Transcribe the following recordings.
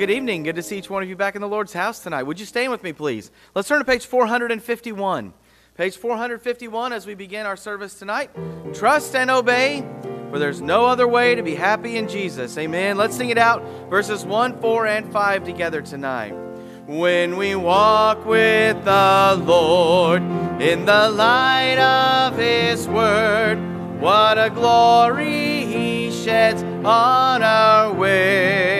good evening. Good to see each one of you back in the Lord's house tonight. Would you stand with me, please? Let's turn to page 451. Page 451 as we begin our service tonight. Trust and obey, for there's no other way to be happy in Jesus. Amen. Let's sing it out, verses 1, 4, and 5 together tonight. When we walk with the Lord in the light of His Word, what a glory He sheds on our way.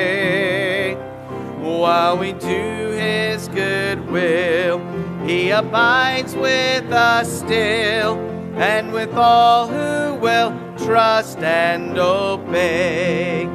While we do His good will, He abides with us still, and with all who will trust and obey.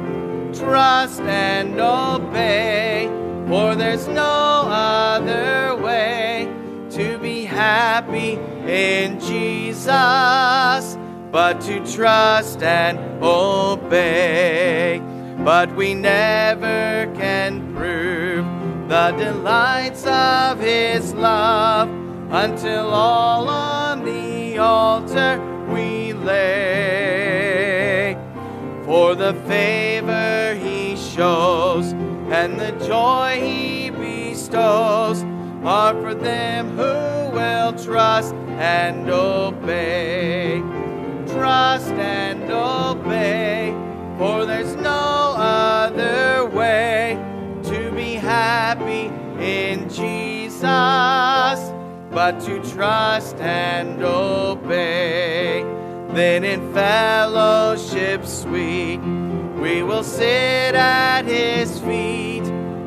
Trust and obey, for there's no other way to be happy in Jesus but to trust and obey. But we never can the delights of His love until all on the altar we lay. For the favor He shows and the joy He bestows are for them who will trust and obey trust and obey, for there's no other way happy in Jesus but to trust and obey. Then in fellowship sweet, we will sit at his feet,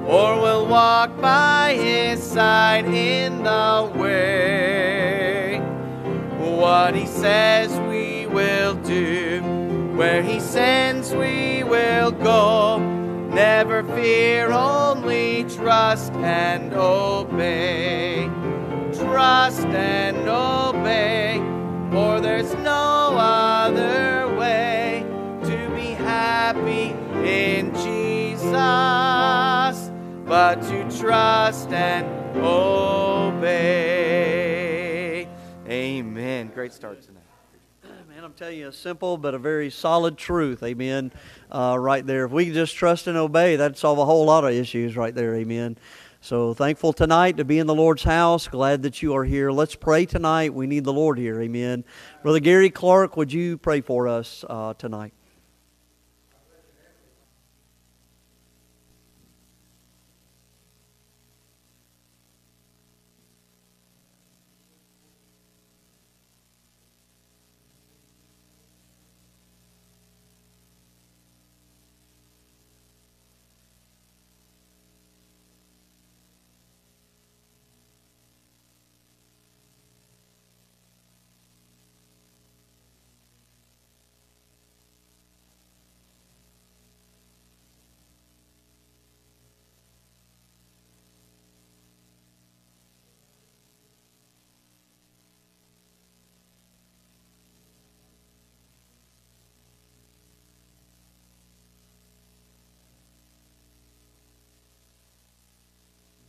or we'll walk by his side in the way. What he says we will do. Where He sends, we will go. Never fear, only trust and obey. Trust and obey, for there's no other way to be happy in Jesus but to trust and obey. Amen. Great start tonight. I'm telling you a simple but a very solid truth, amen, uh, right there. If we can just trust and obey, that'd solve a whole lot of issues right there, amen. So thankful tonight to be in the Lord's house. Glad that you are here. Let's pray tonight. We need the Lord here, amen. Brother Gary Clark, would you pray for us uh, tonight?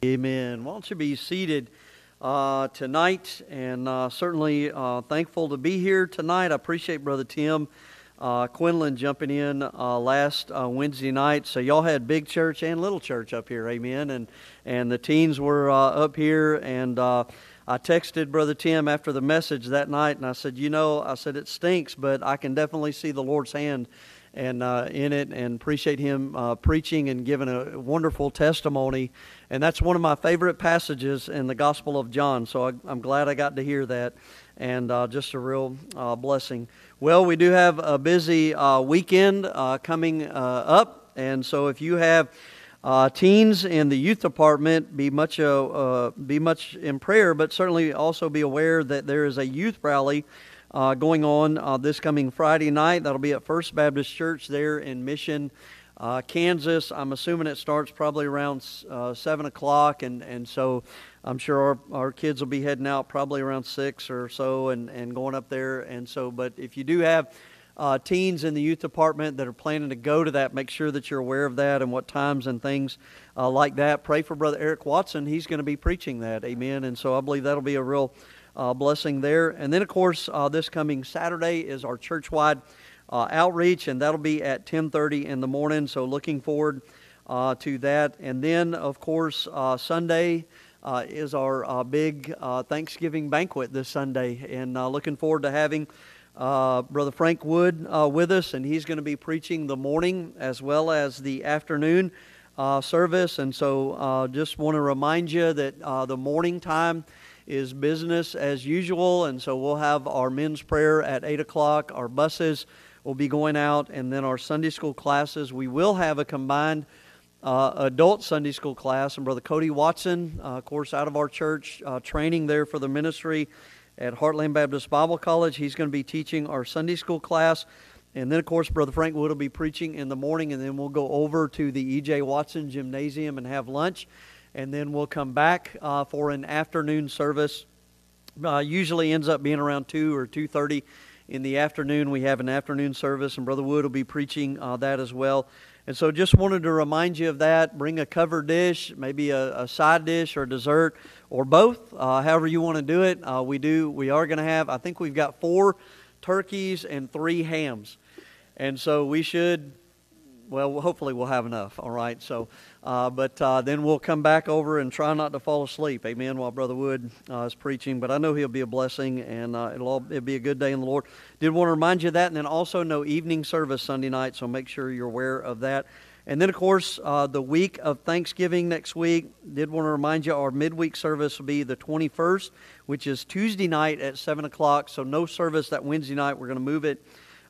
Amen. Why don't you be seated uh, tonight? And uh, certainly uh, thankful to be here tonight. I appreciate Brother Tim uh, Quinlan jumping in uh, last uh, Wednesday night. So y'all had big church and little church up here. Amen. And and the teens were up here and. I texted Brother Tim after the message that night, and I said, "You know, I said it stinks, but I can definitely see the Lord's hand and uh, in it and appreciate him uh, preaching and giving a wonderful testimony. And that's one of my favorite passages in the Gospel of John. So I, am glad I got to hear that and uh, just a real uh, blessing. Well, we do have a busy uh, weekend uh, coming up. And so if you have teens in the youth department, be much, be much in prayer, but certainly also be aware that there is a youth rally uh, going on uh, this coming Friday night. That'll be at First Baptist Church there in Mission, uh, Kansas. I'm assuming it starts probably around uh, 7 o'clock, and, and so I'm sure our, our kids will be heading out probably around 6 or so and, and going up there. And so, but if you do have uh, teens in the youth department that are planning to go to that, make sure that you're aware of that and what times and things uh, like that. Pray for Brother Eric Watson. He's going to be preaching that. Amen. And so I believe that'll be a real uh, blessing there. And then, of course, uh, this coming Saturday is our church-wide uh, outreach, and that'll be at 10:30 in the morning. So, looking forward uh, to that. And then, of course, uh, Sunday uh, is our big Thanksgiving banquet this Sunday. And looking forward to having Brother Frank Wood with us, and he's going to be preaching the morning as well as the afternoon service. And so just want to remind you that the morning time is business as usual. And so we'll have our men's prayer at 8 o'clock. Our buses will be going out, and then our Sunday school classes. We will have a combined uh, adult Sunday school class, and Brother Cody Watson, uh, of course, out of our church, uh, training there for the ministry at Heartland Baptist Bible College. He's going to be teaching our Sunday school class. And then, of course, Brother Frank Wood will be preaching in the morning, and then we'll go over to the E.J. Watson Gymnasium and have lunch. And then we'll come back uh, for an afternoon service. Uh, usually ends up being around 2 or 2.30 in the afternoon. We have an afternoon service, and Brother Wood will be preaching uh, that as well. And so just wanted to remind you of that. Bring a covered dish, maybe a, a side dish or dessert, or both, uh, however you want to do it. Uh, we do. We are going to have. I think we've got four turkeys and three hams, and so we should. Well, hopefully we'll have enough. All right. So, uh, but uh, then we'll come back over and try not to fall asleep. Amen. While Brother Wood uh, is preaching, but I know he'll be a blessing, and uh, it'll all, it'll be a good day in the Lord. Did want to remind you of that, and then also no evening service Sunday night. So make sure you're aware of that. And then, of course, uh, the week of Thanksgiving next week, did want to remind you our midweek service will be the 21st, which is Tuesday night at 7 o'clock. So, no service that Wednesday night. We're going to move it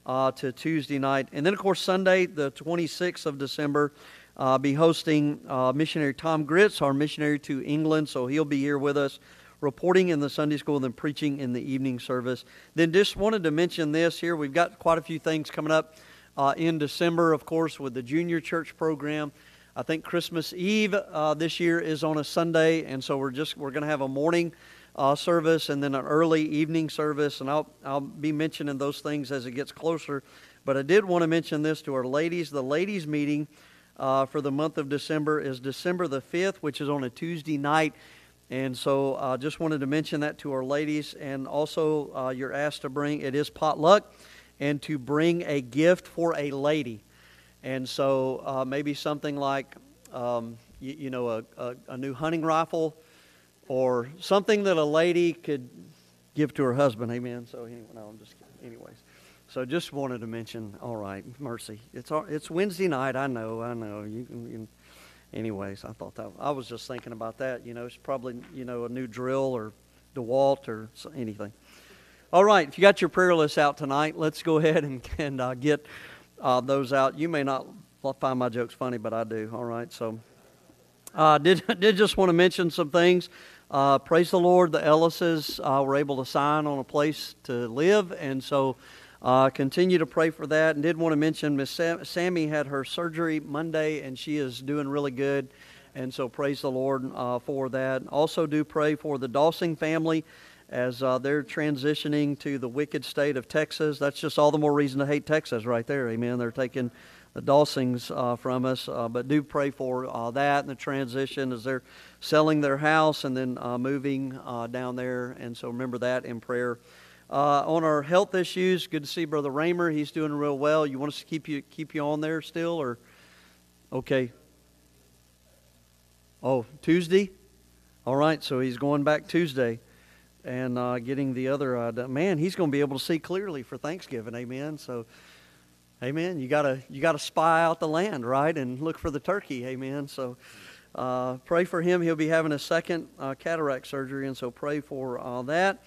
uh, to Tuesday night. And then, of course, Sunday, the 26th of December, uh, be hosting uh, missionary Tom Gritz, our missionary to England. So, he'll be here with us reporting in the Sunday school and then preaching in the evening service. Then, just wanted to mention this here. We've got quite a few things coming up uh, in December, of course, with the junior church program. I think Christmas Eve uh, this year is on a Sunday, and so we're just we're going to have a morning uh, service and then an early evening service, and I'll I'll be mentioning those things as it gets closer. But I did want to mention this to our ladies. The ladies' meeting uh, for the month of December is December the fifth, which is on a Tuesday night. And so I uh, just wanted to mention that to our ladies. And also, uh, you're asked to bring, it is potluck and to bring a gift for a lady. And so uh, maybe something like, um, you, you, know, a, a, a, new hunting rifle or something that a lady could give to her husband. Amen. So, anyway, no, I'm just kidding. Anyways. So just wanted to mention, all right, mercy. It's it's Wednesday night. I know, I know. You you anyways, I thought that I was just thinking about that. You know, it's probably you know a new drill or DeWalt or anything. All right, if you got your prayer list out tonight, let's go ahead and, and uh, get uh, those out. You may not find my jokes funny, but I do. All right, so uh, did did just want to mention some things. Uh, praise the Lord, the Ellises uh, were able to sign on a place to live, and so uh, continue to pray for that. And did want to mention Miss Sam- Sammy had her surgery Monday, and she is doing really good. And so praise the Lord uh, for that. Also, do pray for the Dawson family as uh, they're transitioning to the wicked state of Texas. That's just all the more reason to hate Texas right there. Amen. They're taking the Dawsons uh, from us. Uh, but do pray for uh, that and the transition as they're selling their house and then uh, moving uh, down there. And so remember that in prayer. On our health issues, good to see Brother Raymer. He's doing real well. You want us to keep you keep you on there still, or okay? Oh, Tuesday. All right, so he's going back Tuesday and uh, getting the other uh, man he's going to be able to see clearly for thanksgiving amen so amen you got to you got to spy out the land right and look for the turkey amen so uh, pray for him he'll be having a second uh, cataract surgery and so pray for uh, that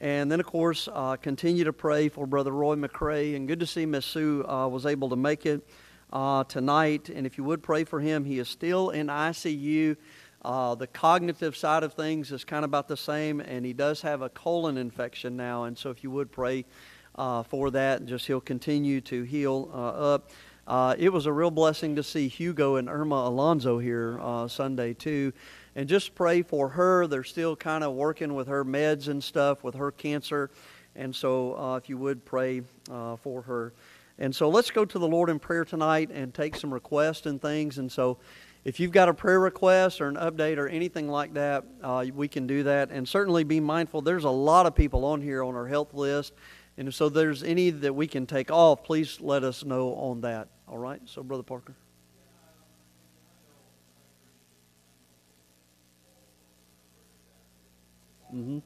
and then of course uh, continue to pray for brother roy mccrae and good to see miss sue was able to make it tonight and if you would pray for him he is still in icu uh, the cognitive side of things is kind of about the same, and he does have a colon infection now. And so, if you would pray uh, for that, just he'll continue to heal uh, up. Uh, it was a real blessing to see Hugo and Irma Alonso here uh, Sunday, too. And just pray for her. They're still kind of working with her meds and stuff with her cancer. And so, uh, if you would pray for her. And so, let's go to the Lord in prayer tonight and take some requests and things. And so, if you've got a prayer request or an update or anything like that, uh, we can do that. And certainly be mindful, there's a lot of people on here on our health list. And so there's any that we can take off, please let us know on that. All right? So, Brother Parker. Mm-hmm.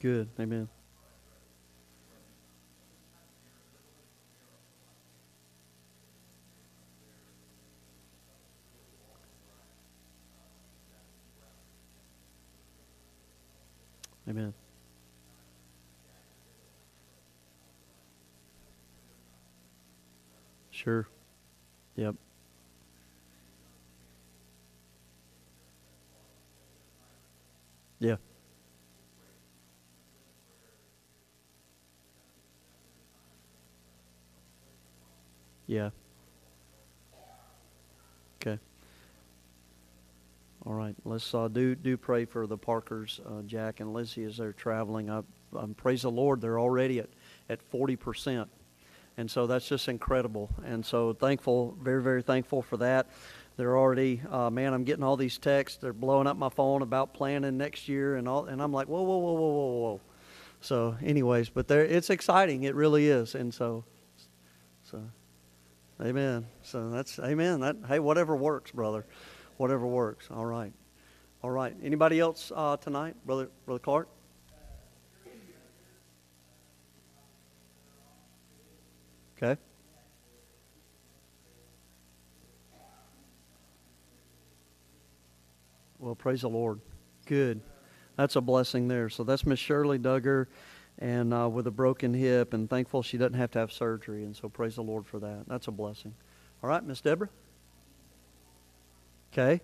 Good. Amen. Amen. Sure. Yep. Yeah. Yeah. Okay. All right. Let's uh, do do pray for the Parkers, uh, Jack and Lizzie, as they're traveling. I, um, praise the Lord, they're already at at forty percent, and so that's just incredible. And so thankful, very very thankful for that. They're already, uh, man. I'm getting all these texts. They're blowing up my phone about planning next year and all, and I'm like, whoa, whoa, whoa, whoa, whoa, whoa. So, anyways, but there, it's exciting. It really is, and so, so. Amen. So that's amen. That hey, whatever works, brother. Whatever works. All right. All right. Anybody else uh, tonight, brother? Brother Clark. Okay. Well, praise the Lord. Good. That's a blessing there. So that's Miss Shirley Duggar and uh, with a broken hip, and thankful she doesn't have to have surgery. And so praise the Lord for that. That's a blessing. All right, Miss Deborah. Okay,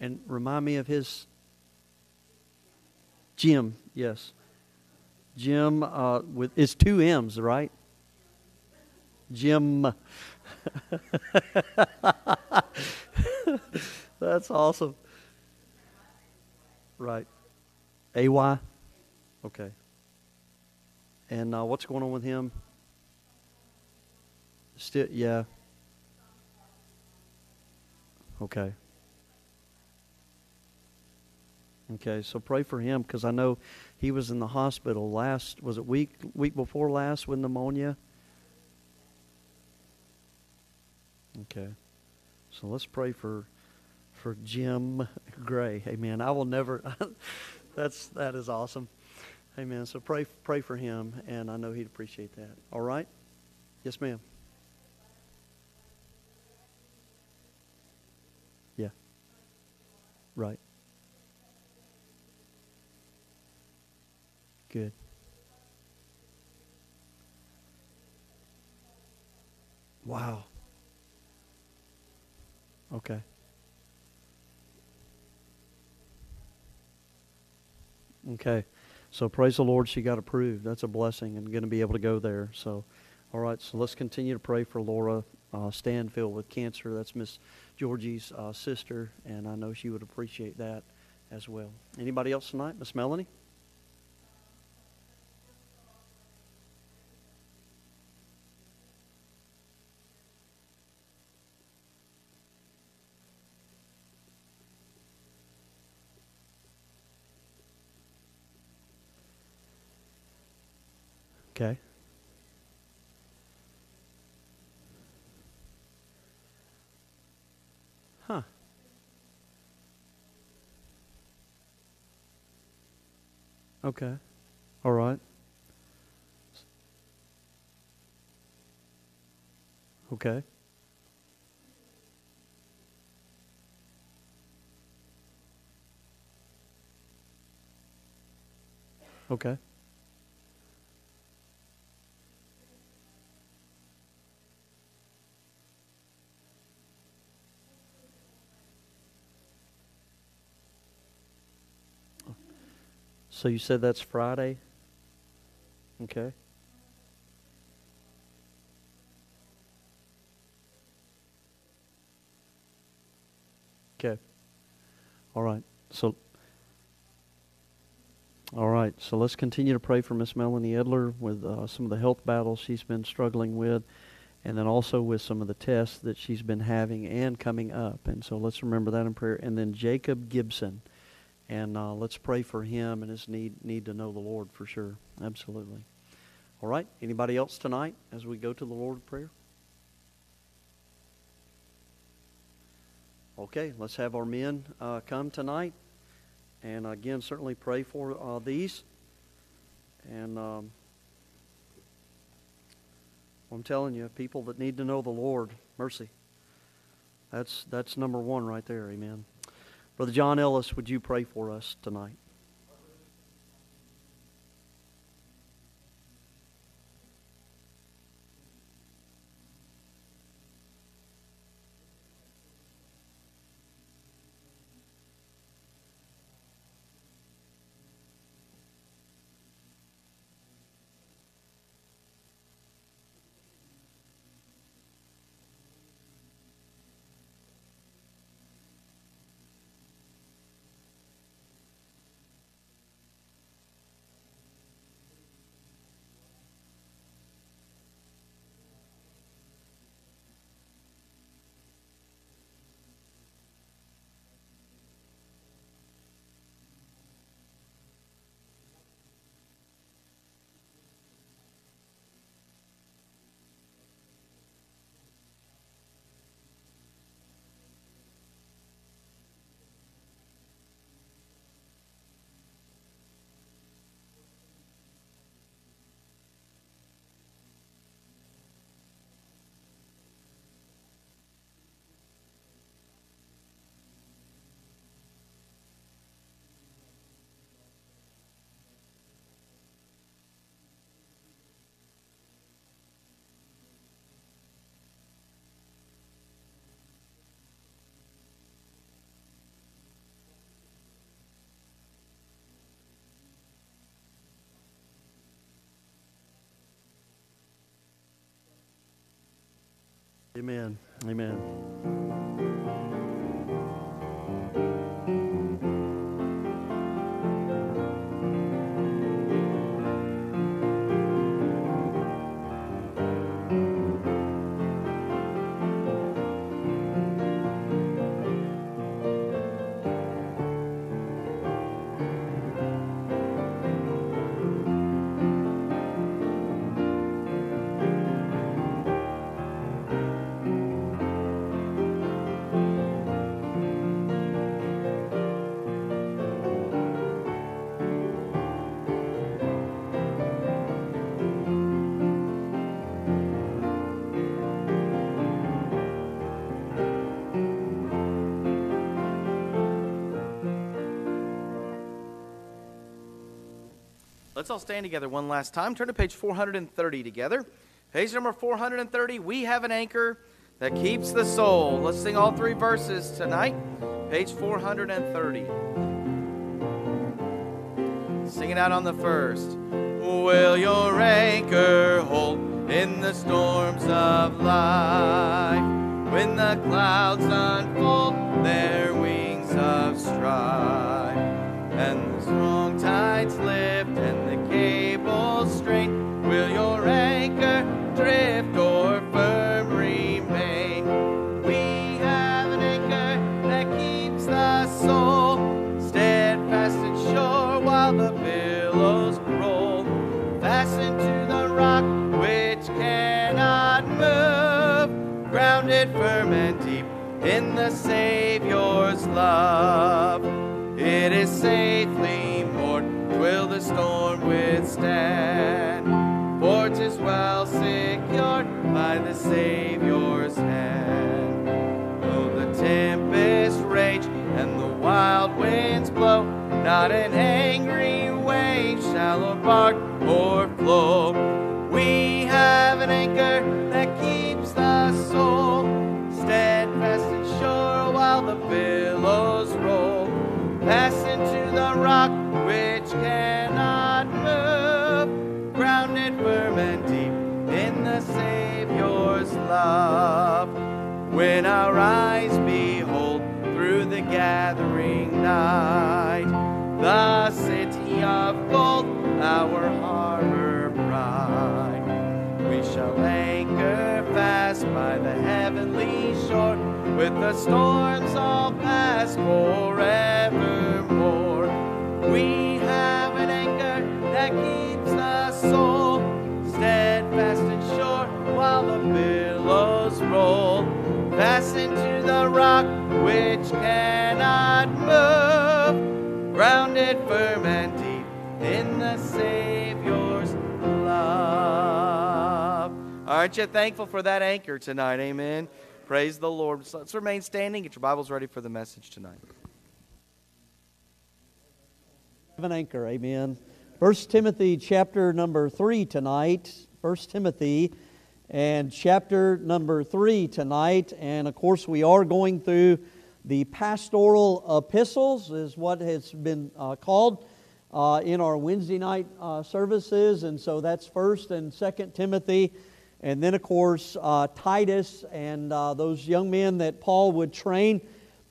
and remind me of his Jim. Yes, Jim uh, with it's two M's, right? Jim. That's awesome. Right. A Y. Okay. And uh, what's going on with him? Still, yeah. Okay. Okay, so pray for him because I know he was in the hospital last. Was it week week before last with pneumonia? Okay, so let's pray for for Jim Gray. Amen. I will never. that's that is awesome. Amen. So pray pray for him, and I know he'd appreciate that. All right? Yes, ma'am. Yeah. Right. Good. Wow. Okay. Okay. So praise the Lord, she got approved. That's a blessing and going to be able to go there. So, all right. So let's continue to pray for Laura uh, Stanfield with cancer. That's Miss Georgie's uh, sister, and I know she would appreciate that as well. Anybody else tonight? Miss Melanie. Okay. All right. Okay. Okay. So you said that's Friday? Okay. Okay. All right. So all right. So let's continue to pray for Miss Melanie Edler with uh, some of the health battles she's been struggling with, and then also with some of the tests that she's been having and coming up. And so let's remember that in prayer. And then Jacob Gibson and uh, let's pray for him and his need need to know the Lord for sure. Absolutely. All right. Anybody else tonight as we go to the Lord prayer? Okay, let's have our men uh, come tonight. And again, certainly pray for uh, these. And um, I'm telling you, people that need to know the Lord, mercy. That's, that's number one right there. Amen. Brother John Ellis, would you pray for us tonight? Amen. Amen. All stand together one last time. Turn to page 430 together. Page number 430. We have an anchor that keeps the soul. Let's sing all three verses tonight. Page 430. Sing it out on the first. Will your anchor hold in the storms of life? When the clouds unfold their wings of strife, in the Savior's love. It is safely moored, will the storm withstand? For 'tis well secured by the Savior's hand. Though the tempest rage and the wild winds blow, not an angry wave shall or bark or Savior's love. When our eyes behold through the gathering night the city of gold, our harbor bright, we shall anchor fast by the heavenly shore, with the storms all past forevermore. We have an anchor that keeps sure while the. Fastened to the rock which cannot move, grounded firm and deep in the Savior's love. Aren't you thankful for that anchor tonight? Amen. Praise the Lord. So let's remain standing. Get your Bibles ready for the message tonight. Have an anchor, amen. First Timothy chapter number three tonight. First Timothy and chapter number three tonight. And of course, we are going through the pastoral epistles, is what has been uh, called uh, in our Wednesday night uh, services. And so that's First and Second Timothy, and then of course uh, Titus and uh, those young men that Paul would train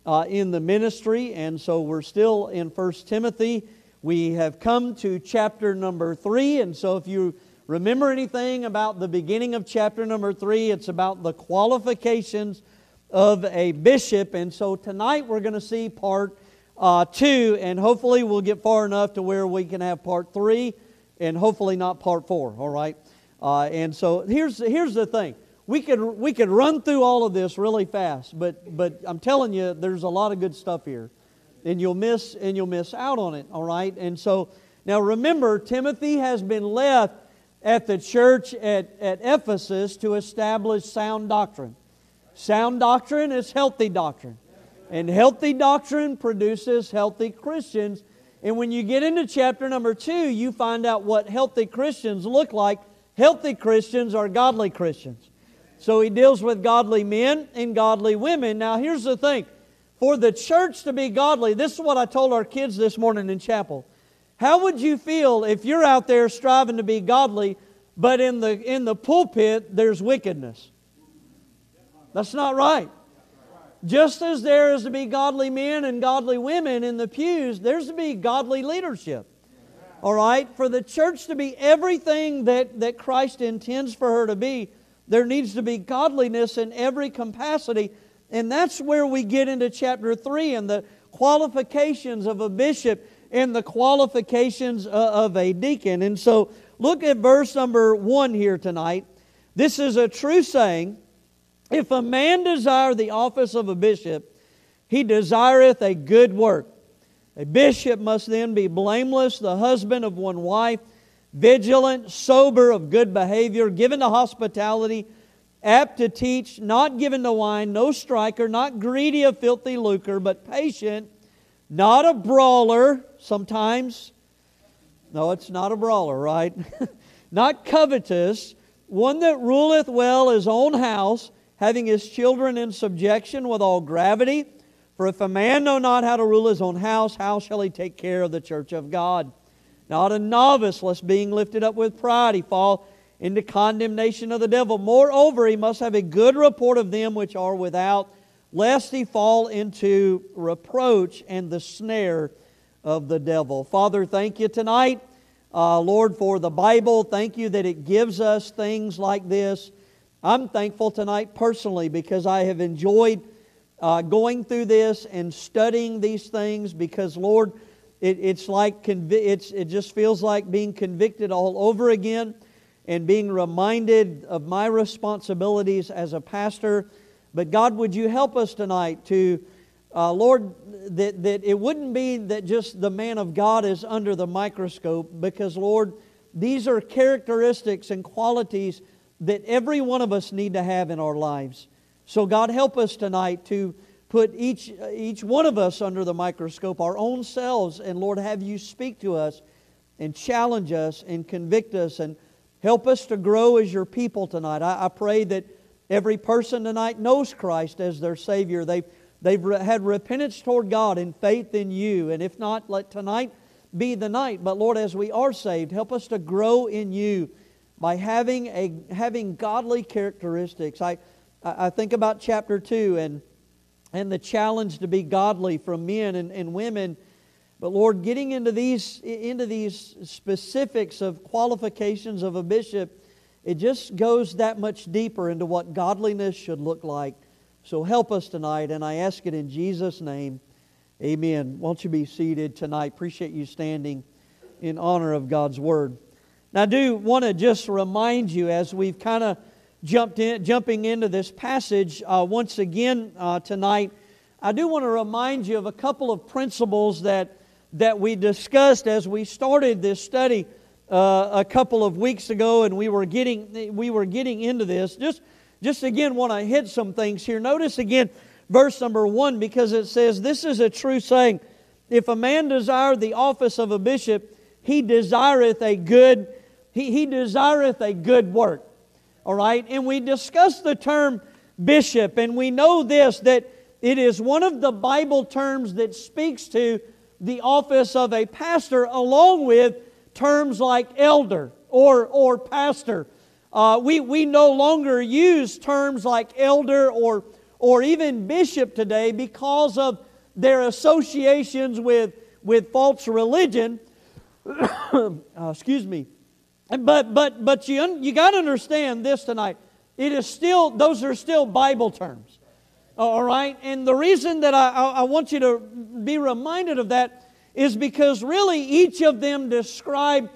uh, in the ministry. And so we're still in First Timothy. We have come to chapter number three, and so if you remember anything about the beginning of chapter number three, it's about the qualifications of a bishop. And so tonight we're going to see part uh, two, and hopefully we'll get far enough to where we can have part three, and hopefully not part four. All right. Uh, and so here's here's the thing. We could we could run through all of this really fast, but but I'm telling you, there's a lot of good stuff here, and you'll miss and you'll miss out on it. All right. And so now remember, Timothy has been left at the church at, at Ephesus to establish sound doctrine. Sound doctrine is healthy doctrine. And healthy doctrine produces healthy Christians. And when you get into chapter number two, you find out what healthy Christians look like. Healthy Christians are godly Christians. So he deals with godly men and godly women. Now, here's the thing for the church to be godly, this is what I told our kids this morning in chapel. How would you feel if you're out there striving to be godly, but in the, in the pulpit there's wickedness? That's not right. Just as there is to be godly men and godly women in the pews, there's to be godly leadership. All right? For the church to be everything that, that Christ intends for her to be, there needs to be godliness in every capacity. And that's where we get into chapter 3 and the qualifications of a bishop and the qualifications uh, of a deacon. And so look at verse number 1 here tonight. This is a true saying if a man desire the office of a bishop, he desireth a good work. A bishop must then be blameless, the husband of one wife, vigilant, sober, of good behavior, given to hospitality, apt to teach, not given to wine, no striker, not greedy of filthy lucre, but patient, not a brawler sometimes. No, it's not a brawler, right? not covetous, one that ruleth well his own house having his children in subjection with all gravity. For if a man know not how to rule his own house, how shall he take care of the church of God? Not a novice, lest being lifted up with pride he fall into condemnation of the devil. Moreover, he must have a good report of them which are without, lest he fall into reproach and the snare of the devil. Father, thank you tonight, uh, Lord, for the Bible. Thank you that it gives us things like this I'm thankful tonight personally because I have enjoyed uh, going through this and studying these things because, Lord, it, it's like convi- it's, it just feels like being convicted all over again and being reminded of my responsibilities as a pastor. But God, would you help us tonight to, uh, Lord, that, that it wouldn't be that just the man of God is under the microscope, because, Lord, these are characteristics and qualities that every one of us need to have in our lives. So, God, help us tonight to put each, each one of us under the microscope, our own selves, and Lord, have you speak to us and challenge us and convict us and help us to grow as your people tonight. I, I pray that every person tonight knows Christ as their Savior. They've, they've had repentance toward God and faith in you. And if not, let tonight be the night. But Lord, as we are saved, help us to grow in you by having, a, having godly characteristics. I, I think about chapter 2 and, and the challenge to be godly from men and, and women. But Lord, getting into these, into these specifics of qualifications of a bishop, it just goes that much deeper into what godliness should look like. So help us tonight, and I ask it in Jesus' name. Amen. Won't you be seated tonight? Appreciate you standing in honor of God's word. Now, I do want to just remind you as we've kind of jumped in, jumping into this passage uh, once again uh, tonight. I do want to remind you of a couple of principles that, that we discussed as we started this study uh, a couple of weeks ago, and we were getting, we were getting into this. Just, just again, want to hit some things here. Notice again verse number one because it says, This is a true saying. If a man desire the office of a bishop, he desireth a good, he, he desireth a good work. All right? And we discussed the term bishop, and we know this that it is one of the Bible terms that speaks to the office of a pastor, along with terms like elder or, or pastor. Uh, we, we no longer use terms like elder or, or even bishop today because of their associations with, with false religion. uh, excuse me. But, but, but you, you got to understand this tonight. It is still, those are still Bible terms. All right? And the reason that I, I want you to be reminded of that is because really each of them describe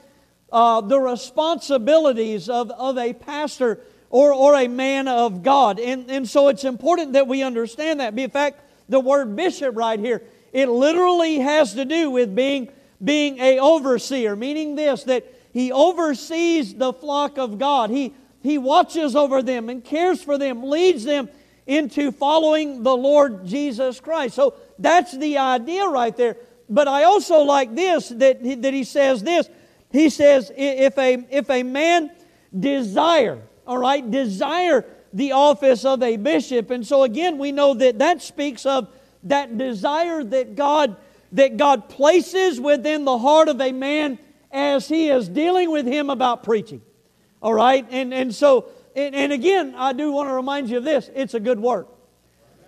uh, the responsibilities of, of a pastor or, or a man of God. And, and so it's important that we understand that. In fact, the word bishop right here, it literally has to do with being, being a overseer, meaning this, that he oversees the flock of God. He, he watches over them and cares for them, leads them into following the Lord Jesus Christ. So that's the idea right there. But I also like this that, that he says this. He says, if a, if a man desire, all right, desire the office of a bishop. And so again, we know that that speaks of that desire that God that God places within the heart of a man as he is dealing with him about preaching. All right? And and so and, and again, I do want to remind you of this. It's a good work.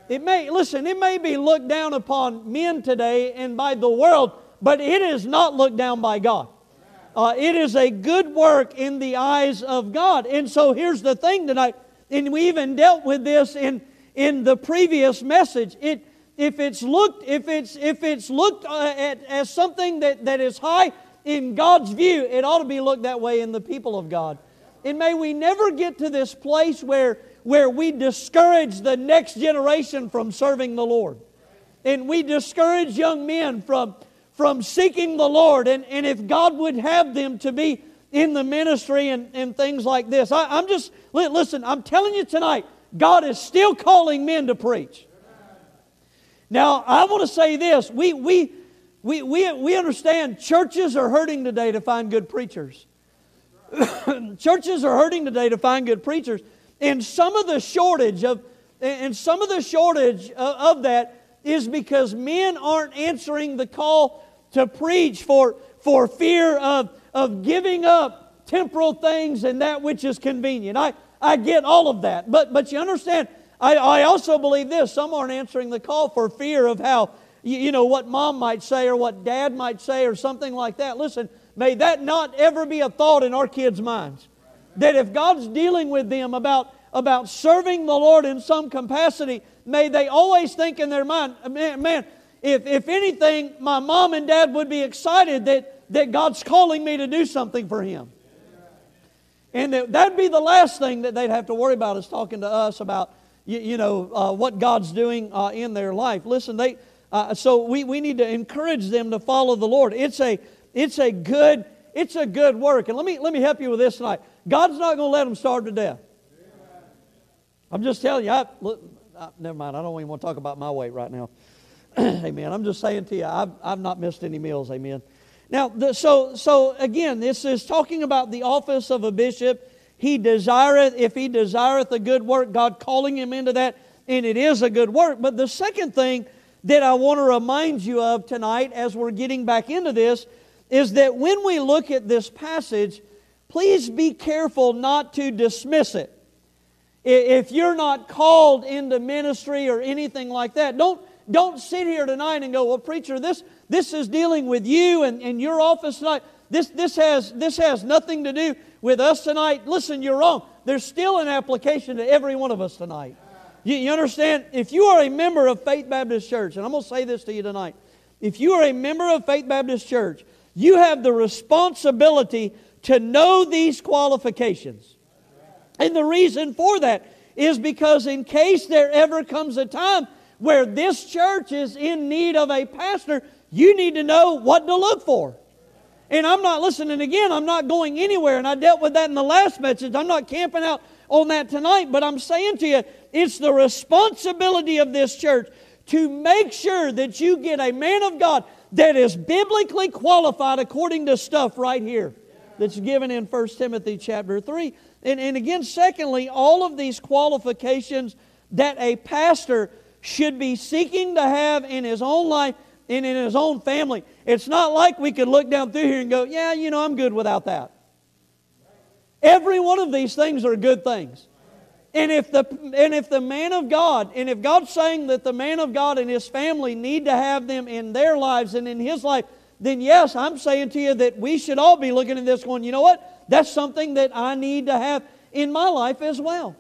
It may listen, it may be looked down upon men today and by the world, but it is not looked down by God. Uh, it is a good work in the eyes of God. And so here's the thing tonight, and we even dealt with this in, in the previous message. It, if it's looked, if it's, if it's looked uh, at as something that, that is high in God's view, it ought to be looked that way in the people of God. And may we never get to this place where, where we discourage the next generation from serving the Lord. And we discourage young men from, from seeking the Lord. And, and if God would have them to be in the ministry and, and things like this, I, I'm just, listen, I'm telling you tonight, God is still calling men to preach. Now, I want to say this. We, we, we, we, we understand churches are hurting today to find good preachers. churches are hurting today to find good preachers. And some of the shortage of, and some of the shortage of, of that is because men aren't answering the call to preach for, for fear of, of giving up temporal things and that which is convenient. I, I get all of that. But, but you understand, I, I also believe this some aren't answering the call for fear of how, you, you know, what mom might say or what dad might say or something like that. Listen, may that not ever be a thought in our kids' minds. That if God's dealing with them about, about serving the Lord in some capacity, may they always think in their mind, man, man if, if anything, my mom and dad would be excited that, that God's calling me to do something for Him. And that, that'd be the last thing that they'd have to worry about is talking to us about, you, you know, uh, what God's doing uh, in their life. Listen, they, uh, so we, we need to encourage them to follow the Lord. It's a, it's a good, it's a good work. And let me, let me help you with this tonight. God's not going to let them starve to death. I'm just telling you, I, look, I, never mind, I don't even want to talk about my weight right now. amen. I'm just saying to you, I've, I've not missed any meals. Amen. Now, the, so, so again, this is talking about the office of a bishop. He desireth, if he desireth a good work, God calling him into that, and it is a good work. But the second thing that I want to remind you of tonight as we're getting back into this is that when we look at this passage, please be careful not to dismiss it. If you're not called into ministry or anything like that, don't, don't sit here tonight and go, well, preacher, this, this is dealing with you and, and your office tonight. This, this, has, this has nothing to do with us tonight. Listen, you're wrong. There's still an application to every one of us tonight. You, you understand? If you are a member of Faith Baptist Church, and I'm going to say this to you tonight. If you are a member of Faith Baptist Church, you have the responsibility to know these qualifications. And the reason for that is because, in case there ever comes a time where this church is in need of a pastor, you need to know what to look for. And I'm not listening again, I'm not going anywhere. And I dealt with that in the last message. I'm not camping out on that tonight, but I'm saying to you, it's the responsibility of this church to make sure that you get a man of God that is biblically qualified according to stuff right here that's given in 1 Timothy chapter 3. And, and again, secondly, all of these qualifications that a pastor should be seeking to have in his own life and in his own family. It's not like we could look down through here and go, yeah, you know, I'm good without that. Every one of these things are good things. And if the and if the man of God, and if God's saying that the man of God and his family need to have them in their lives and in his life, then yes, I'm saying to you that we should all be looking at this going, you know what? That's something that I need to have in my life as well.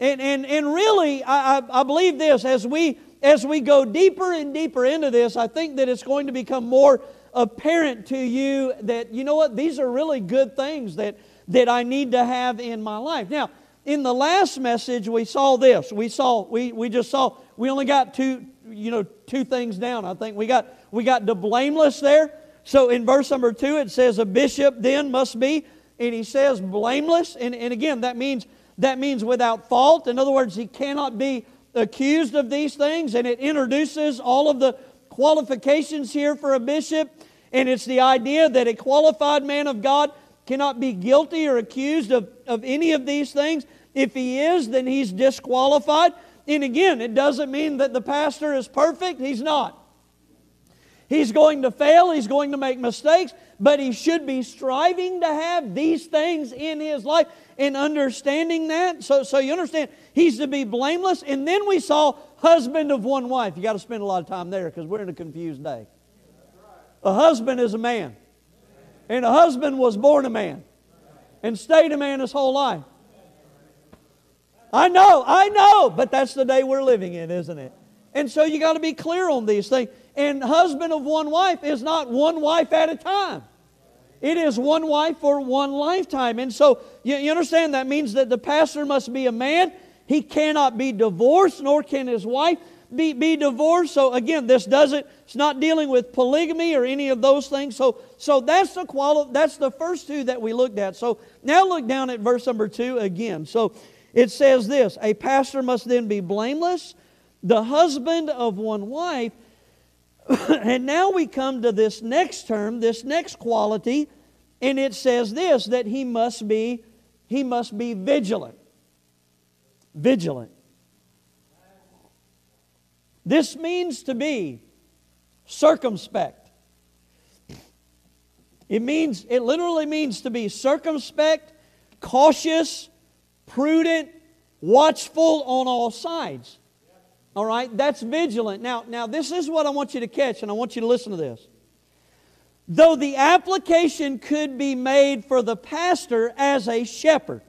And and and really, I, I, I believe this as we as we go deeper and deeper into this, I think that it's going to become more apparent to you that you know what these are really good things that that I need to have in my life. Now, in the last message, we saw this. We saw, we, we just saw, we only got two, you know, two things down. I think we got, we got the blameless there. So in verse number two, it says, a bishop then must be, and he says blameless. And, and again, that means, that means without fault. In other words, he cannot be accused of these things. And it introduces all of the qualifications here for a bishop. And it's the idea that a qualified man of God cannot be guilty or accused of, of any of these things. If he is, then he's disqualified. And again, it doesn't mean that the pastor is perfect. He's not. He's going to fail, he's going to make mistakes, but he should be striving to have these things in his life and understanding that. So, so you understand, he's to be blameless. And then we saw husband of one wife. You got to spend a lot of time there because we're in a confused day. A husband is a man. And a husband was born a man and stayed a man his whole life. I know, I know, but that's the day we're living in, isn't it? And so you got to be clear on these things. And husband of one wife is not one wife at a time. It is one wife for one lifetime. And so you, understand that means that the pastor must be a man. He cannot be divorced, nor can his wife be, be divorced. So again, this doesn't, it's not dealing with polygamy or any of those things. So, so that's the quali- that's the first two that we looked at. So now look down at verse number two again. So it says this a pastor must then be blameless, the husband of one wife. and now we come to this next term, this next quality, and it says this that he must be he must be vigilant. Vigilant. This means to be circumspect. It means, it literally means to be circumspect, cautious, prudent, watchful on all sides. All right, that's vigilant. Now, now this is what I want you to catch, and I want you to listen to this. Though the application could be made for the pastor as a shepherd,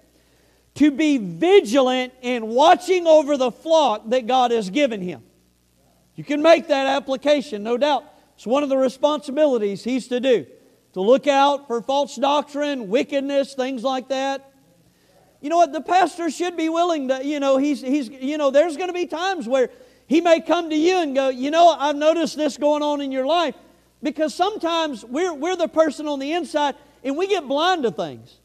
to be vigilant in watching over the flock that God has given him. You can make that application, no doubt. It's one of the responsibilities he's to do to look out for false doctrine, wickedness, things like that. You know what? The pastor should be willing to, you know, he's, he's, you know, there's going to be times where he may come to you and go, you know, I've noticed this going on in your life. Because sometimes we're, we're the person on the inside and we get blind to things.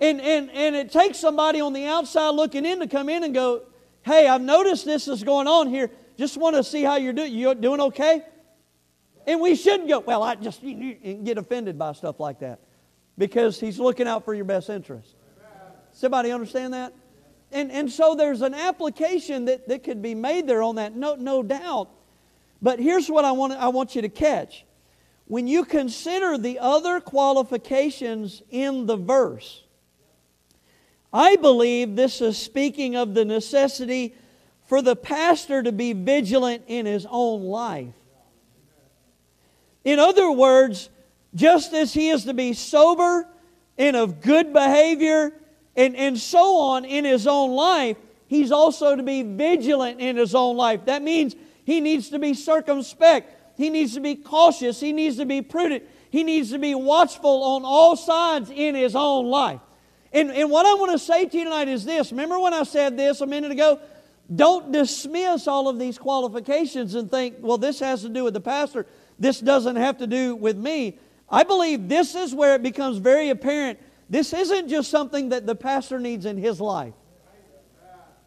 And, and, and it takes somebody on the outside looking in to come in and go, hey, I've noticed this is going on here. Just want to see how you're doing. You doing okay? And we shouldn't go, well, I just get offended by stuff like that because he's looking out for your best interest. Somebody understand that? And, and so there's an application that, that could be made there on that, no, no doubt. But here's what I want, I want you to catch. When you consider the other qualifications in the verse, I believe this is speaking of the necessity for the pastor to be vigilant in his own life. In other words, just as he is to be sober and of good behavior and, and so on in his own life, he's also to be vigilant in his own life. That means he needs to be circumspect, he needs to be cautious, he needs to be prudent, he needs to be watchful on all sides in his own life. And, and what I want to say to you tonight is this. Remember when I said this a minute ago? don't dismiss all of these qualifications and think, well, this has to do with the pastor. This doesn't have to do with me. I believe this is where it becomes very apparent. This isn't just something that the pastor needs in his life.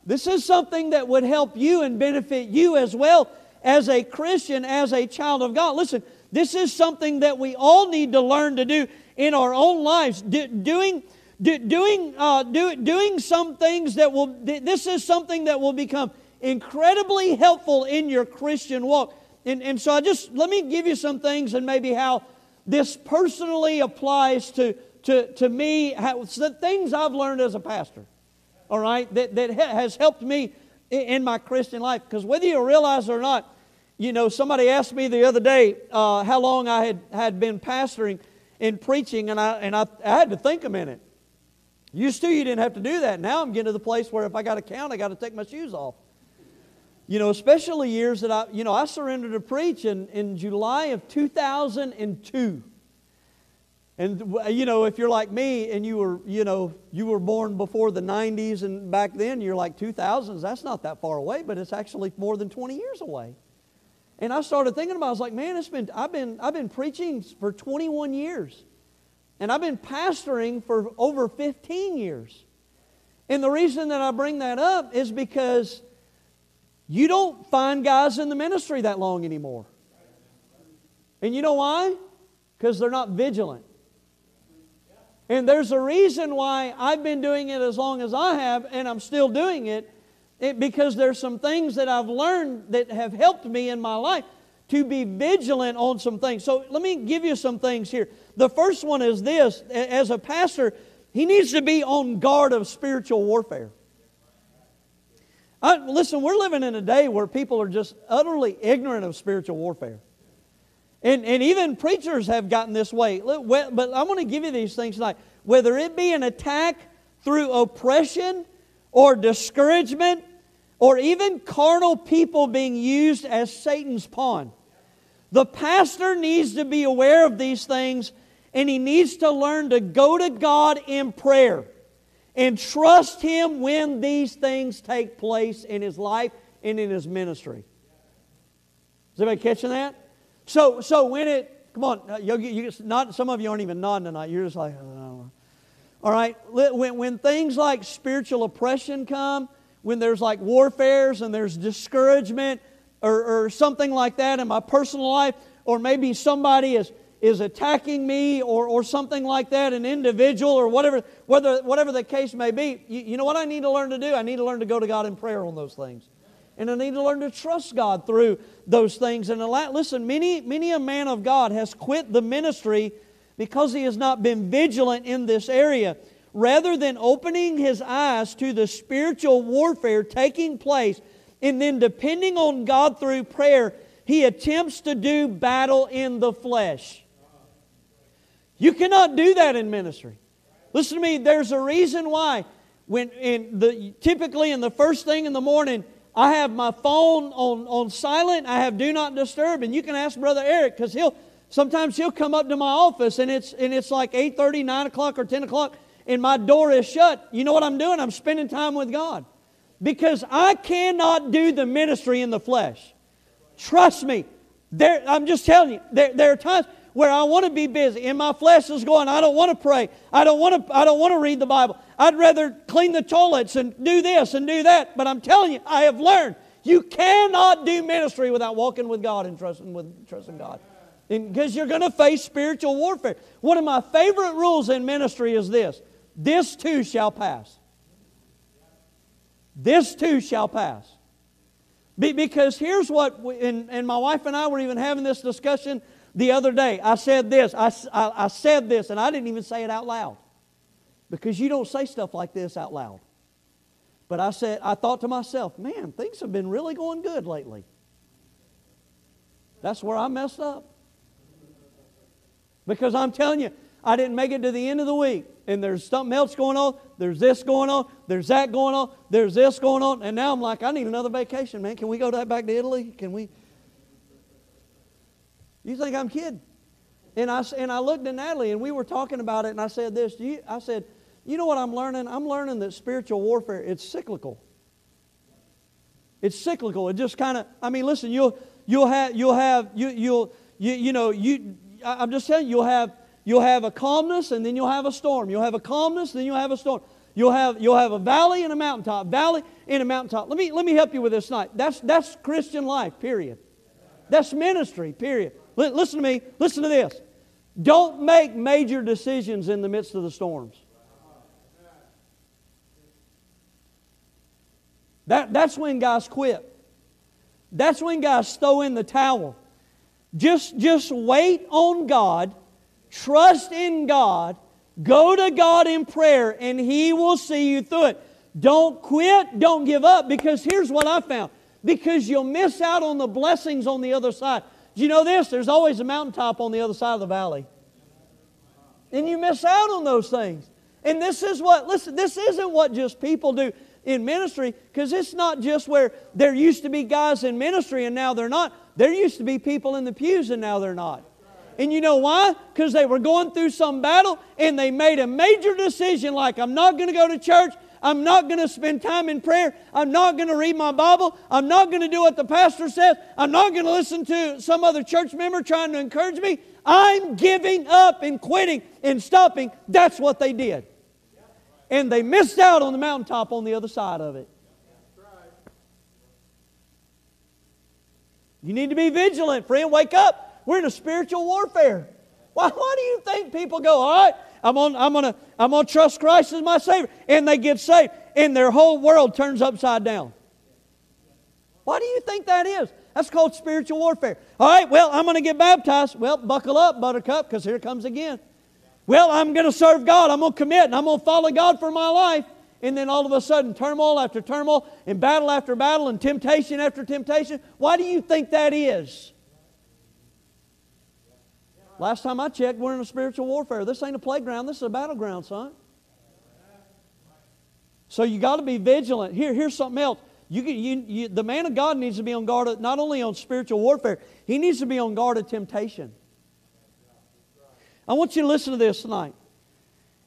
This is something that would help you and benefit you as well as a Christian, as a child of God. Listen, this is something that we all need to learn to do in our own lives. Do, doing, do, doing, uh, do, doing some things that will, this is something that will become incredibly helpful in your Christian walk. And, and so I just, let me give you some things and maybe how this personally applies to, to, to me, the things I've learned as a pastor, all right, that, that has helped me in my Christian life. Because whether you realize it or not, you know, somebody asked me the other day uh, how long I had, had been pastoring and preaching, and, I, and I, I had to think a minute. Used to, you didn't have to do that. Now I'm getting to the place where if I got to count, I got to take my shoes off. You know, especially years that I, you know, I surrendered to preach in, in July of 2002. And, you know, if you're like me and you were, you know, you were born before the 90s and back then you're like 2000s, that's not that far away, but it's actually more than 20 years away. And I started thinking about it. I was like, man, it's been, I've, been, I've been preaching for 21 years. And I've been pastoring for over 15 years. And the reason that I bring that up is because you don't find guys in the ministry that long anymore. And you know why? Because they're not vigilant. And there's a reason why I've been doing it as long as I have, and I'm still doing it, it, because there's some things that I've learned that have helped me in my life to be vigilant on some things. So let me give you some things here. The first one is this as a pastor, he needs to be on guard of spiritual warfare. I, listen, we're living in a day where people are just utterly ignorant of spiritual warfare. And, and even preachers have gotten this way. But I want to give you these things tonight. Whether it be an attack through oppression or discouragement or even carnal people being used as Satan's pawn. The pastor needs to be aware of these things and he needs to learn to go to God in prayer and trust Him when these things take place in his life and in his ministry. Is anybody catching that? So, so when it, come on, uh, you, you, not, some of you aren't even nodding tonight. You're just like, oh. all right. When, when things like spiritual oppression come, when there's like warfares and there's discouragement or, or something like that in my personal life, or maybe somebody is, is attacking me or, or something like that, an individual or whatever, whether, whatever the case may be, you, you know what I need to learn to do? I need to learn to go to God in prayer on those things. And I need to learn to trust God through those things. And listen, many, many a man of God has quit the ministry because he has not been vigilant in this area rather than opening his eyes to the spiritual warfare taking place and then depending on God through prayer, he attempts to do battle in the flesh. You cannot do that in ministry. Listen to me, there's a reason why when in the typically in the first thing in the morning I have my phone on, on silent, I have do not disturb, and you can ask Brother Eric because he'll sometimes he'll come up to my office and it's and it's like 8:30, 9 o'clock, or 10 o'clock, and my door is shut, you know what I'm doing? I'm spending time with God. Because I cannot do the ministry in the flesh. Trust me. There, I'm just telling you, there, there are times where I want to be busy and my flesh is going, I don't want to pray. I don't want to, I don't want to read the Bible. I'd rather clean the toilets and do this and do that. But I'm telling you, I have learned you cannot do ministry without walking with God and trusting with trusting God. Because you're going to face spiritual warfare. One of my favorite rules in ministry is this this too shall pass. This too shall pass. Be, because here's what, we, and, and my wife and I were even having this discussion the other day. I said this, I, I, I said this, and I didn't even say it out loud. Because you don't say stuff like this out loud. But I said, I thought to myself, man, things have been really going good lately. That's where I messed up. Because I'm telling you, I didn't make it to the end of the week and there's something else going on, there's this going on, there's that going on, there's this going on, and now I'm like, I need another vacation, man. Can we go back to Italy? Can we? You think I'm kidding? And I, and I looked at Natalie and we were talking about it, and I said this. I said, you know what I'm learning? I'm learning that spiritual warfare, it's cyclical. It's cyclical. It just kind of, I mean, listen, you'll, you'll have, you'll have, you, you'll, you, you know, you, I'm just saying, you'll have, you'll have a calmness and then you'll have a storm. You'll have a calmness, then you'll have a storm. You'll have, you'll have a valley and a mountaintop, valley and a mountaintop. Let me, let me help you with this tonight. That's, that's Christian life, period. That's ministry, period. L- listen to me. Listen to this. Don't make major decisions in the midst of the storms. That, that's when guys quit. That's when guys throw in the towel. Just, just wait on God, trust in God, go to God in prayer, and He will see you through it. Don't quit, don't give up, because here's what I found because you'll miss out on the blessings on the other side. Do you know this? There's always a mountaintop on the other side of the valley. And you miss out on those things. And this is what, listen, this isn't what just people do in ministry because it's not just where there used to be guys in ministry and now they're not. There used to be people in the pews and now they're not. And you know why? Because they were going through some battle and they made a major decision like, I'm not going to go to church. I'm not going to spend time in prayer. I'm not going to read my Bible. I'm not going to do what the pastor says. I'm not going to listen to some other church member trying to encourage me. I'm giving up and quitting and stopping. That's what they did and they missed out on the mountaintop on the other side of it. You need to be vigilant, friend. Wake up. We're in a spiritual warfare. Why, why do you think people go, all right, I'm, on, I'm, gonna, I'm gonna trust Christ as my Savior, and they get saved, and their whole world turns upside down? Why do you think that is? That's called spiritual warfare. All right, well, I'm to get baptized. Well, buckle up, buttercup, because here comes again. Well, I'm going to serve God. I'm going to commit and I'm going to follow God for my life. And then all of a sudden, turmoil after turmoil, and battle after battle, and temptation after temptation. Why do you think that is? Last time I checked, we're in a spiritual warfare. This ain't a playground, this is a battleground, son. So you got to be vigilant. Here, here's something else. You, you, you, the man of God needs to be on guard not only on spiritual warfare, he needs to be on guard of temptation. I want you to listen to this tonight.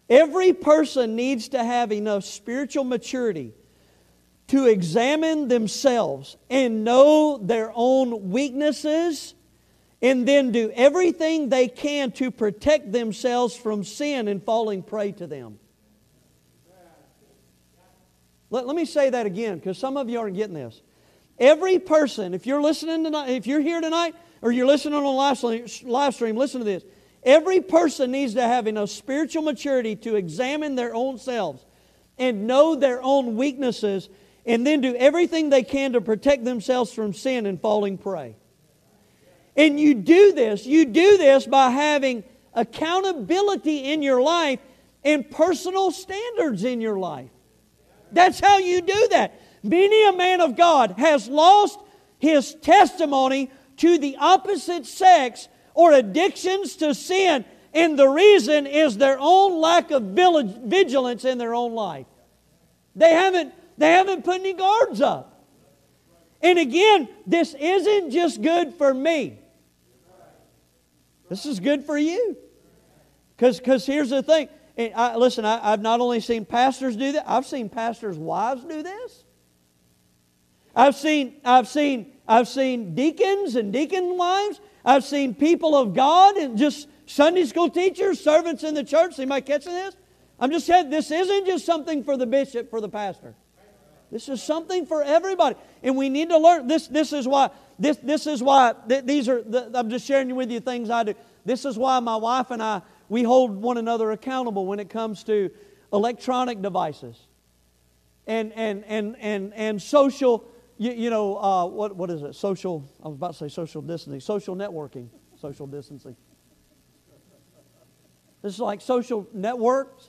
Every person needs to have enough spiritual maturity to examine themselves and know their own weaknesses and then do everything they can to protect themselves from sin and falling prey to them. Let, let me say that again because some of you aren't getting this. Every person, if you're listening tonight, if you're here tonight or you're listening on live live stream listen to this. Every person needs to have enough spiritual maturity to examine their own selves and know their own weaknesses and then do everything they can to protect themselves from sin and falling prey. And you do this, you do this by having accountability in your life and personal standards in your life. That's how you do that. Many a man of God has lost his testimony to the opposite sex or addictions to sin. And the reason is their own lack of vigilance in their own life. They haven't, they haven't put any guards up. And again, this isn't just good for me. This is good for you. Because here's the thing. I, listen, I, I've not only seen pastors do that, I've seen pastors' wives do this. I've seen, I've seen, I've seen deacons and deacon wives I've seen people of God and just Sunday school teachers, servants in the church. Anybody catching this? I'm just saying this isn't just something for the bishop, for the pastor. This is something for everybody, and we need to learn. This, this is why. This, this is why. Th- these are. The, I'm just sharing with you things I do. This is why my wife and I we hold one another accountable when it comes to electronic devices, and and and and and social you, you know, uh, what, what is it? Social, I was about to say social distancing, social networking, social distancing. This is like social networks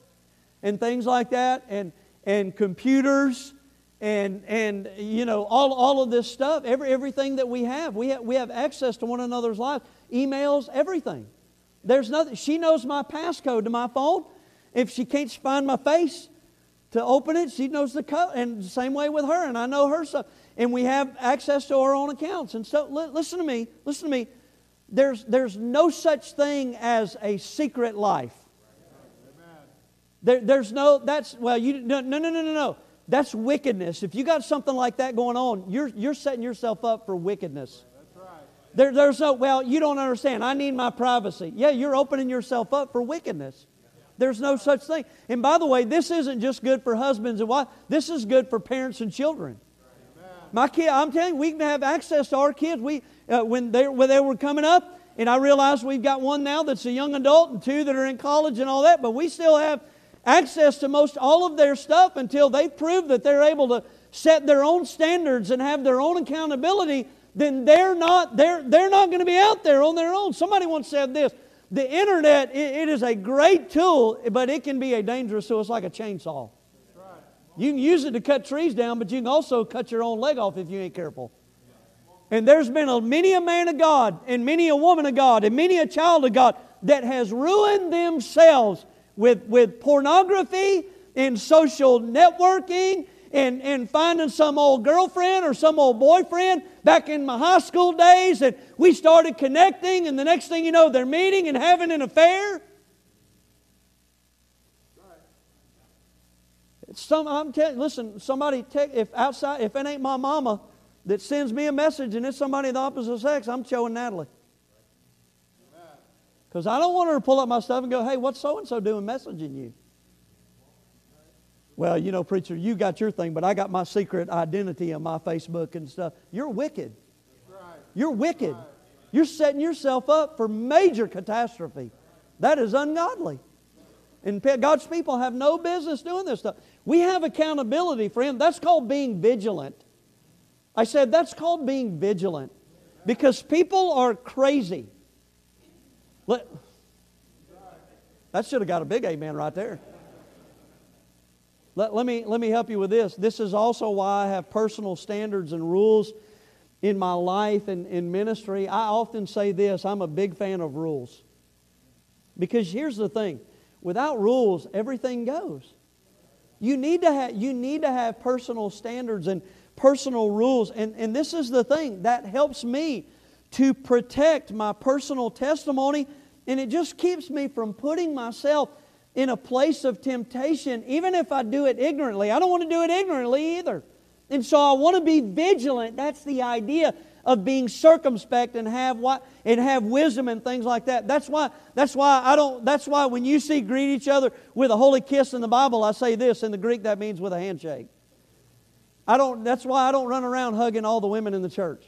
and things like that, and, and computers, and, and you know, all, all of this stuff, every, everything that we have. We, have. we have access to one another's lives, emails, everything. There's nothing, she knows my passcode to my phone. If she can't find my face to open it, she knows the code, and the same way with her, and I know her stuff and we have access to our own accounts. And so, listen to me, listen to me. There's, there's no such thing as a secret life. There, there's no, that's, well, you, no, no, no, no, no, no. That's wickedness. If you got something like that going on, you're, you're setting yourself up for wickedness. There, there's no, well, you don't understand. I need my privacy. Yeah, you're opening yourself up for wickedness. There's no such thing. And by the way, this isn't just good for husbands and wives, this is good for parents and children. My kid, I'm telling you, we can have access to our kids. We, uh, when, they, when they were coming up, and I realize we've got one now that's a young adult and two that are in college and all that, but we still have access to most all of their stuff until they prove that they're able to set their own standards and have their own accountability then they're not they're, they're not going to be out there on their own. Somebody once said this the internet it, it is a great tool but it can be a dangerous tool. It's like a chainsaw you can use it to cut trees down but you can also cut your own leg off if you ain't careful and there's been a, many a man of god and many a woman of god and many a child of god that has ruined themselves with, with pornography and social networking and, and finding some old girlfriend or some old boyfriend back in my high school days, and we started connecting, and the next thing you know, they're meeting and having an affair. Some, I'm telling listen, somebody, te- if outside, if it ain't my mama that sends me a message and it's somebody of the opposite sex, I'm showing Natalie. Because I don't want her to pull up my stuff and go, hey, what's so and so doing messaging you? Well, you know, preacher, you got your thing, but I got my secret identity on my Facebook and stuff. You're wicked. You're wicked. You're setting yourself up for major catastrophe. That is ungodly. And God's people have no business doing this stuff. We have accountability, friend. That's called being vigilant. I said that's called being vigilant because people are crazy. Let, that should have got a big amen right there. Let, let, me, let me help you with this. This is also why I have personal standards and rules in my life and in ministry. I often say this I'm a big fan of rules. Because here's the thing without rules, everything goes. You need to have, you need to have personal standards and personal rules. And, and this is the thing that helps me to protect my personal testimony, and it just keeps me from putting myself in a place of temptation, even if I do it ignorantly. I don't want to do it ignorantly either. And so I want to be vigilant. That's the idea of being circumspect and have what and have wisdom and things like that. That's why that's why I don't that's why when you see greet each other with a holy kiss in the Bible, I say this in the Greek that means with a handshake. I don't that's why I don't run around hugging all the women in the church.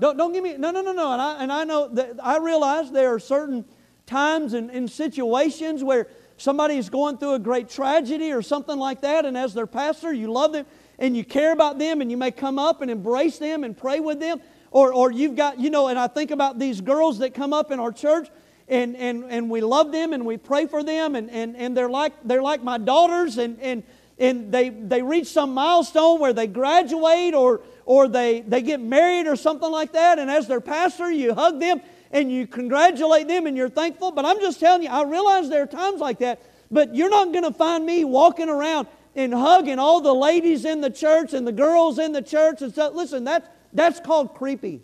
Don't, don't give me no no no no and I and I know that I realize there are certain times and in situations where somebody is going through a great tragedy or something like that, and as their pastor, you love them and you care about them, and you may come up and embrace them and pray with them. Or, or you've got, you know, and I think about these girls that come up in our church and, and, and we love them and we pray for them and, and, and they're like they're like my daughters and, and, and they, they reach some milestone where they graduate or, or they, they get married or something like that and as their pastor you hug them and you congratulate them and you're thankful. But I'm just telling you, I realize there are times like that, but you're not going to find me walking around and hugging all the ladies in the church and the girls in the church and stuff. Listen, that's, that's called creepy.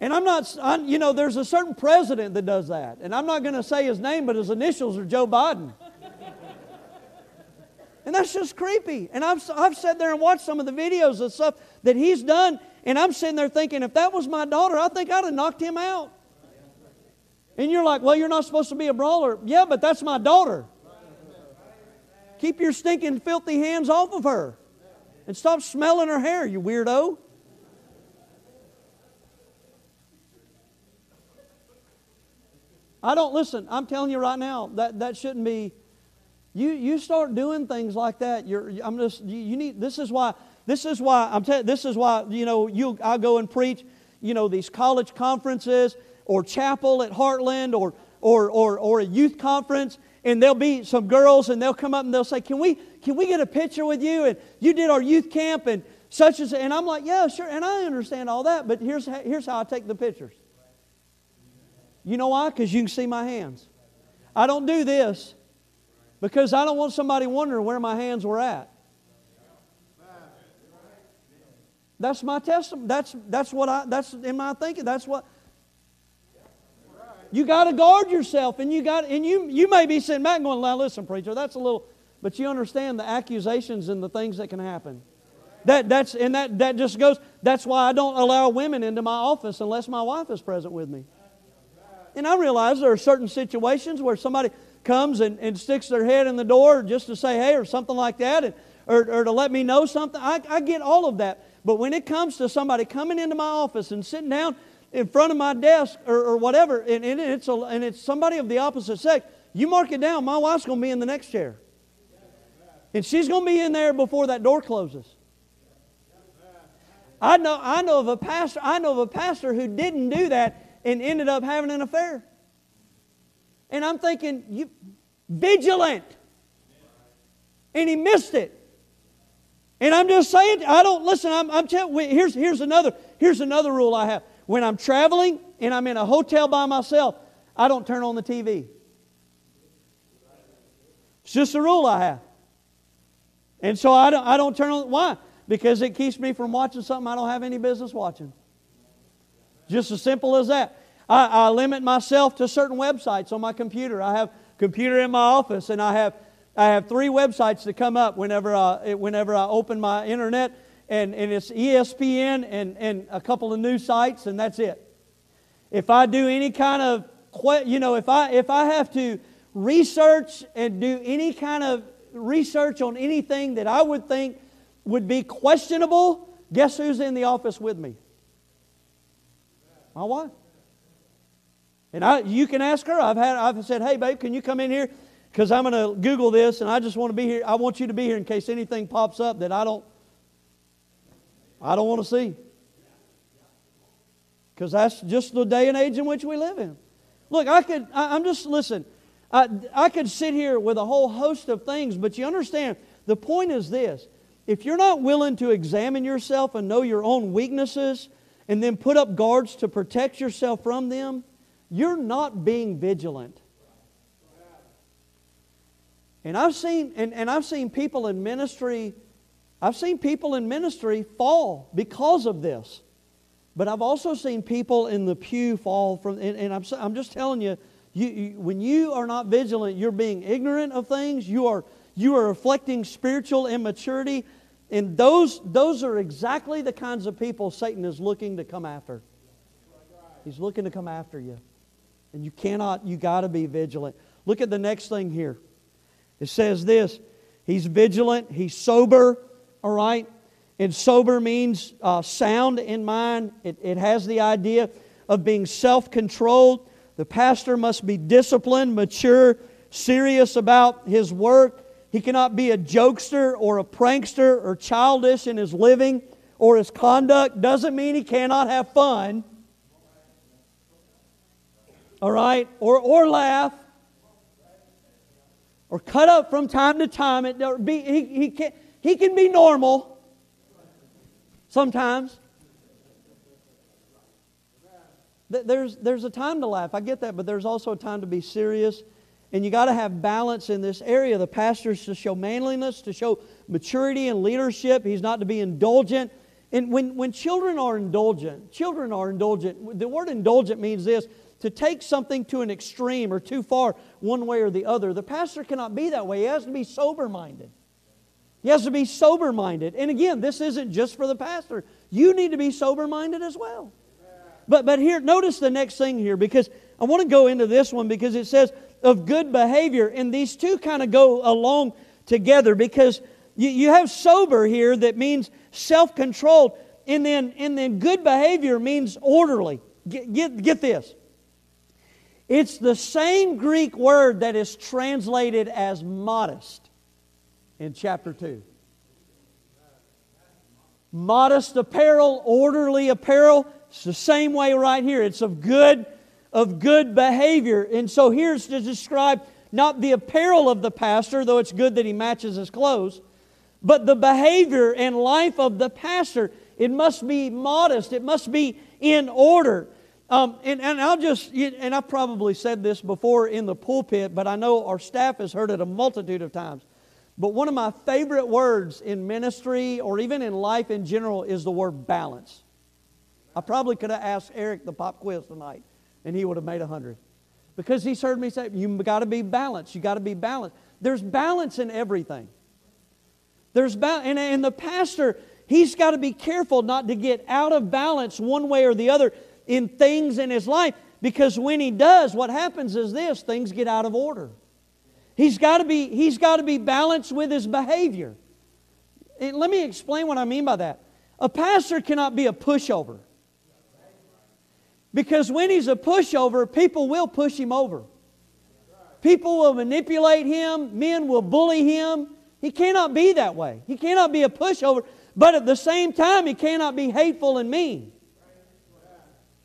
And I'm not, I'm, you know, there's a certain president that does that. And I'm not going to say his name, but his initials are Joe Biden. and that's just creepy. And I've, I've sat there and watched some of the videos of stuff that he's done, and I'm sitting there thinking, if that was my daughter, I think I'd have knocked him out. And you're like, well, you're not supposed to be a brawler. Yeah, but that's my daughter. Keep your stinking, filthy hands off of her. And stop smelling her hair, you weirdo. I don't listen. I'm telling you right now that that shouldn't be. You you start doing things like that. You're. I'm just. You, you need. This is why this is why I'm telling. This is why you know you. I go and preach. You know these college conferences or chapel at Heartland or or or or a youth conference, and there'll be some girls and they'll come up and they'll say, "Can we can we get a picture with you?" And you did our youth camp and such as. And I'm like, "Yeah, sure." And I understand all that, but here's here's how I take the pictures. You know why? Because you can see my hands. I don't do this because I don't want somebody wondering where my hands were at. That's my testimony. That's, that's what I, that's in my thinking. That's what. You got to guard yourself, and you got and you you may be sitting back going, "Now listen, preacher, that's a little," but you understand the accusations and the things that can happen. That that's and that that just goes. That's why I don't allow women into my office unless my wife is present with me. And I realize there are certain situations where somebody comes and, and sticks their head in the door just to say hey or something like that, and, or, or to let me know something. I, I get all of that. But when it comes to somebody coming into my office and sitting down in front of my desk or, or whatever, and, and, it's a, and it's somebody of the opposite sex, you mark it down. My wife's going to be in the next chair. And she's going to be in there before that door closes. I know, I know of a pastor, I know of a pastor who didn't do that and ended up having an affair. And I'm thinking, you vigilant. And he missed it. And I'm just saying, I don't listen. I'm, I'm telling. Here's here's another here's another rule I have. When I'm traveling and I'm in a hotel by myself, I don't turn on the TV. It's just a rule I have. And so I don't I don't turn on. Why? Because it keeps me from watching something I don't have any business watching. Just as simple as that. I, I limit myself to certain websites on my computer. I have computer in my office, and I have I have three websites that come up whenever I, whenever I open my internet, and, and it's ESPN and, and a couple of news sites, and that's it. If I do any kind of, you know, if I, if I have to research and do any kind of research on anything that I would think would be questionable, guess who's in the office with me? My wife. And I, you can ask her. I've had, I've said, "Hey, babe, can you come in here? Because I'm going to Google this, and I just want to be here. I want you to be here in case anything pops up that I don't, I don't want to see. Because that's just the day and age in which we live in. Look, I could. I, I'm just listen. I, I could sit here with a whole host of things, but you understand. The point is this: if you're not willing to examine yourself and know your own weaknesses, and then put up guards to protect yourself from them, you're not being vigilant. And I've seen and, and I've seen people in ministry, I've seen people in ministry fall because of this. But I've also seen people in the pew fall from, and, and I'm, I'm just telling you, you, you, when you are not vigilant, you're being ignorant of things. You are, you are reflecting spiritual immaturity. And those, those are exactly the kinds of people Satan is looking to come after. He's looking to come after you. And you cannot, you got to be vigilant. Look at the next thing here. It says this He's vigilant, he's sober, all right? And sober means uh, sound in mind, it, it has the idea of being self controlled. The pastor must be disciplined, mature, serious about his work. He cannot be a jokester or a prankster or childish in his living or his conduct. Doesn't mean he cannot have fun all right, or, or laugh, or cut up from time to time. It, be, he, he, can, he can be normal sometimes. There's, there's a time to laugh, I get that, but there's also a time to be serious. And you got to have balance in this area. The pastor is to show manliness, to show maturity and leadership. He's not to be indulgent. And when, when children are indulgent, children are indulgent. The word indulgent means this to take something to an extreme or too far one way or the other. The pastor cannot be that way. He has to be sober minded. He has to be sober minded. And again, this isn't just for the pastor. You need to be sober minded as well. But, but here, notice the next thing here because I want to go into this one because it says of good behavior. And these two kind of go along together because you, you have sober here that means self controlled. And then, and then good behavior means orderly. Get, get, get this. It's the same Greek word that is translated as modest in chapter 2. Modest apparel, orderly apparel, it's the same way right here. It's of good of good behavior. And so here's to describe not the apparel of the pastor, though it's good that he matches his clothes, but the behavior and life of the pastor. It must be modest, it must be in order. Um, and, and I'll just, and I've probably said this before in the pulpit, but I know our staff has heard it a multitude of times. But one of my favorite words in ministry or even in life in general is the word balance. I probably could have asked Eric the pop quiz tonight, and he would have made a hundred. Because he's heard me say, you got to be balanced. You got to be balanced. There's balance in everything. There's ba- and, and the pastor, he's got to be careful not to get out of balance one way or the other in things in his life because when he does, what happens is this things get out of order. He's got to be, he's got to be balanced with his behavior. And let me explain what I mean by that. A pastor cannot be a pushover. Because when he's a pushover, people will push him over. People will manipulate him, men will bully him. He cannot be that way. He cannot be a pushover, but at the same time, he cannot be hateful and mean.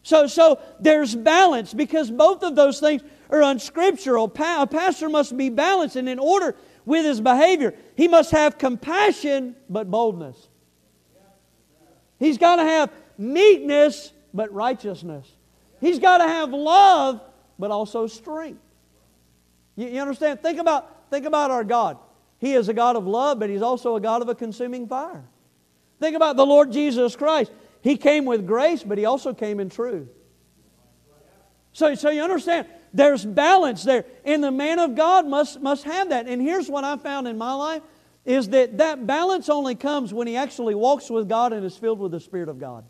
So, so there's balance because both of those things are unscriptural. A pastor must be balanced and in order with his behavior. He must have compassion but boldness. He's got to have meekness but righteousness. He's got to have love but also strength. You, you understand? Think about, think about our God. He is a God of love, but He's also a God of a consuming fire. Think about the Lord Jesus Christ. He came with grace, but He also came in truth. So, so you understand, there's balance there. And the man of God must, must have that. And here's what I found in my life is that that balance only comes when he actually walks with God and is filled with the Spirit of God.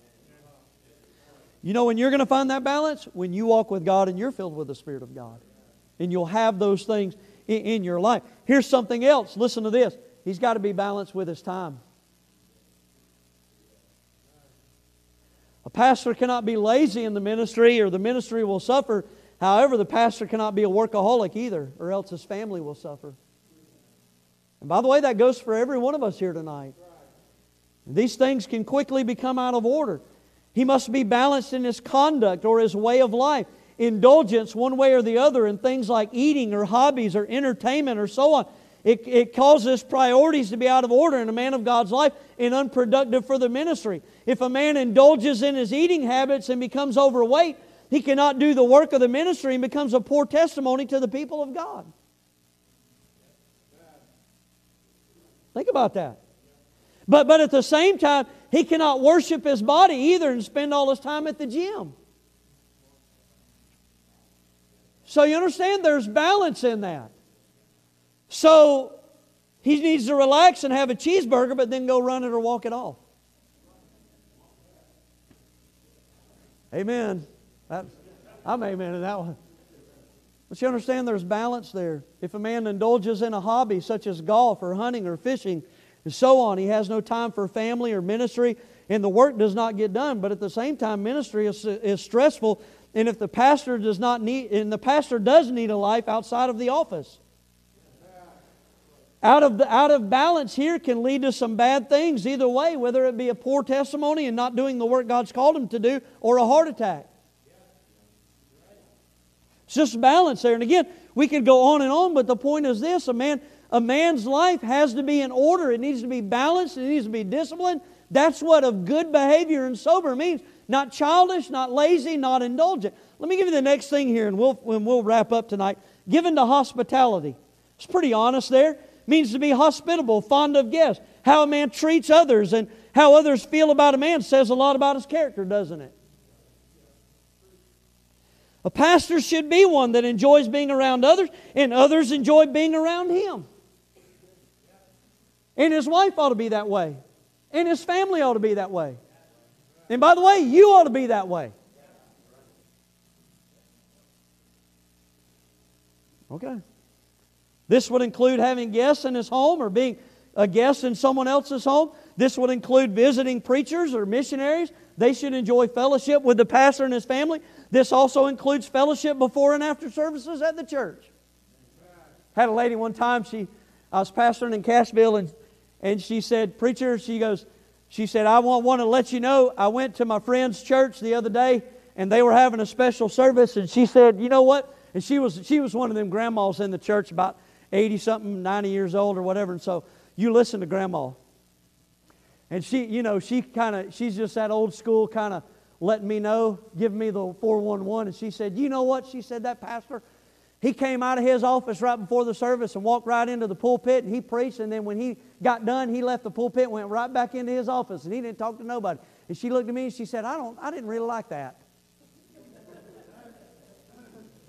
You know when you're going to find that balance? When you walk with God and you're filled with the Spirit of God. And you'll have those things in, in your life. Here's something else. Listen to this. He's got to be balanced with his time. A pastor cannot be lazy in the ministry or the ministry will suffer. However, the pastor cannot be a workaholic either, or else his family will suffer. And by the way, that goes for every one of us here tonight. These things can quickly become out of order. He must be balanced in his conduct or his way of life. Indulgence, one way or the other, in things like eating or hobbies or entertainment or so on. It, it causes priorities to be out of order in a man of God's life and unproductive for the ministry. If a man indulges in his eating habits and becomes overweight, he cannot do the work of the ministry and becomes a poor testimony to the people of God. Think about that. But, but at the same time, he cannot worship his body either and spend all his time at the gym. So you understand there's balance in that. So he needs to relax and have a cheeseburger, but then go run it or walk it off. Amen. That, I'm amen in that one. But you understand there's balance there. If a man indulges in a hobby such as golf or hunting or fishing and so on, he has no time for family or ministry, and the work does not get done. But at the same time, ministry is, is stressful, and if the pastor does not need, and the pastor does need a life outside of the office. Out of, the, out of balance here can lead to some bad things either way, whether it be a poor testimony and not doing the work God's called him to do, or a heart attack. It's just balance there. And again, we could go on and on, but the point is this a man, a man's life has to be in order. It needs to be balanced, it needs to be disciplined. That's what of good behavior and sober means. Not childish, not lazy, not indulgent. Let me give you the next thing here, and we'll, when we'll wrap up tonight. Given to hospitality. It's pretty honest there means to be hospitable, fond of guests. How a man treats others and how others feel about a man says a lot about his character, doesn't it? A pastor should be one that enjoys being around others, and others enjoy being around him. And his wife ought to be that way, and his family ought to be that way. And by the way, you ought to be that way. Okay. This would include having guests in his home or being a guest in someone else's home. This would include visiting preachers or missionaries. They should enjoy fellowship with the pastor and his family. This also includes fellowship before and after services at the church. Had a lady one time, she I was pastoring in Cashville and and she said, Preacher, she goes, she said, I want, want to let you know I went to my friend's church the other day and they were having a special service and she said, you know what? And she was she was one of them grandmas in the church about 80 something, 90 years old or whatever. And so you listen to grandma. And she, you know, she kind of, she's just that old school kind of letting me know, giving me the 411. And she said, You know what? She said, That pastor, he came out of his office right before the service and walked right into the pulpit and he preached. And then when he got done, he left the pulpit went right back into his office and he didn't talk to nobody. And she looked at me and she said, I, don't, I didn't really like that.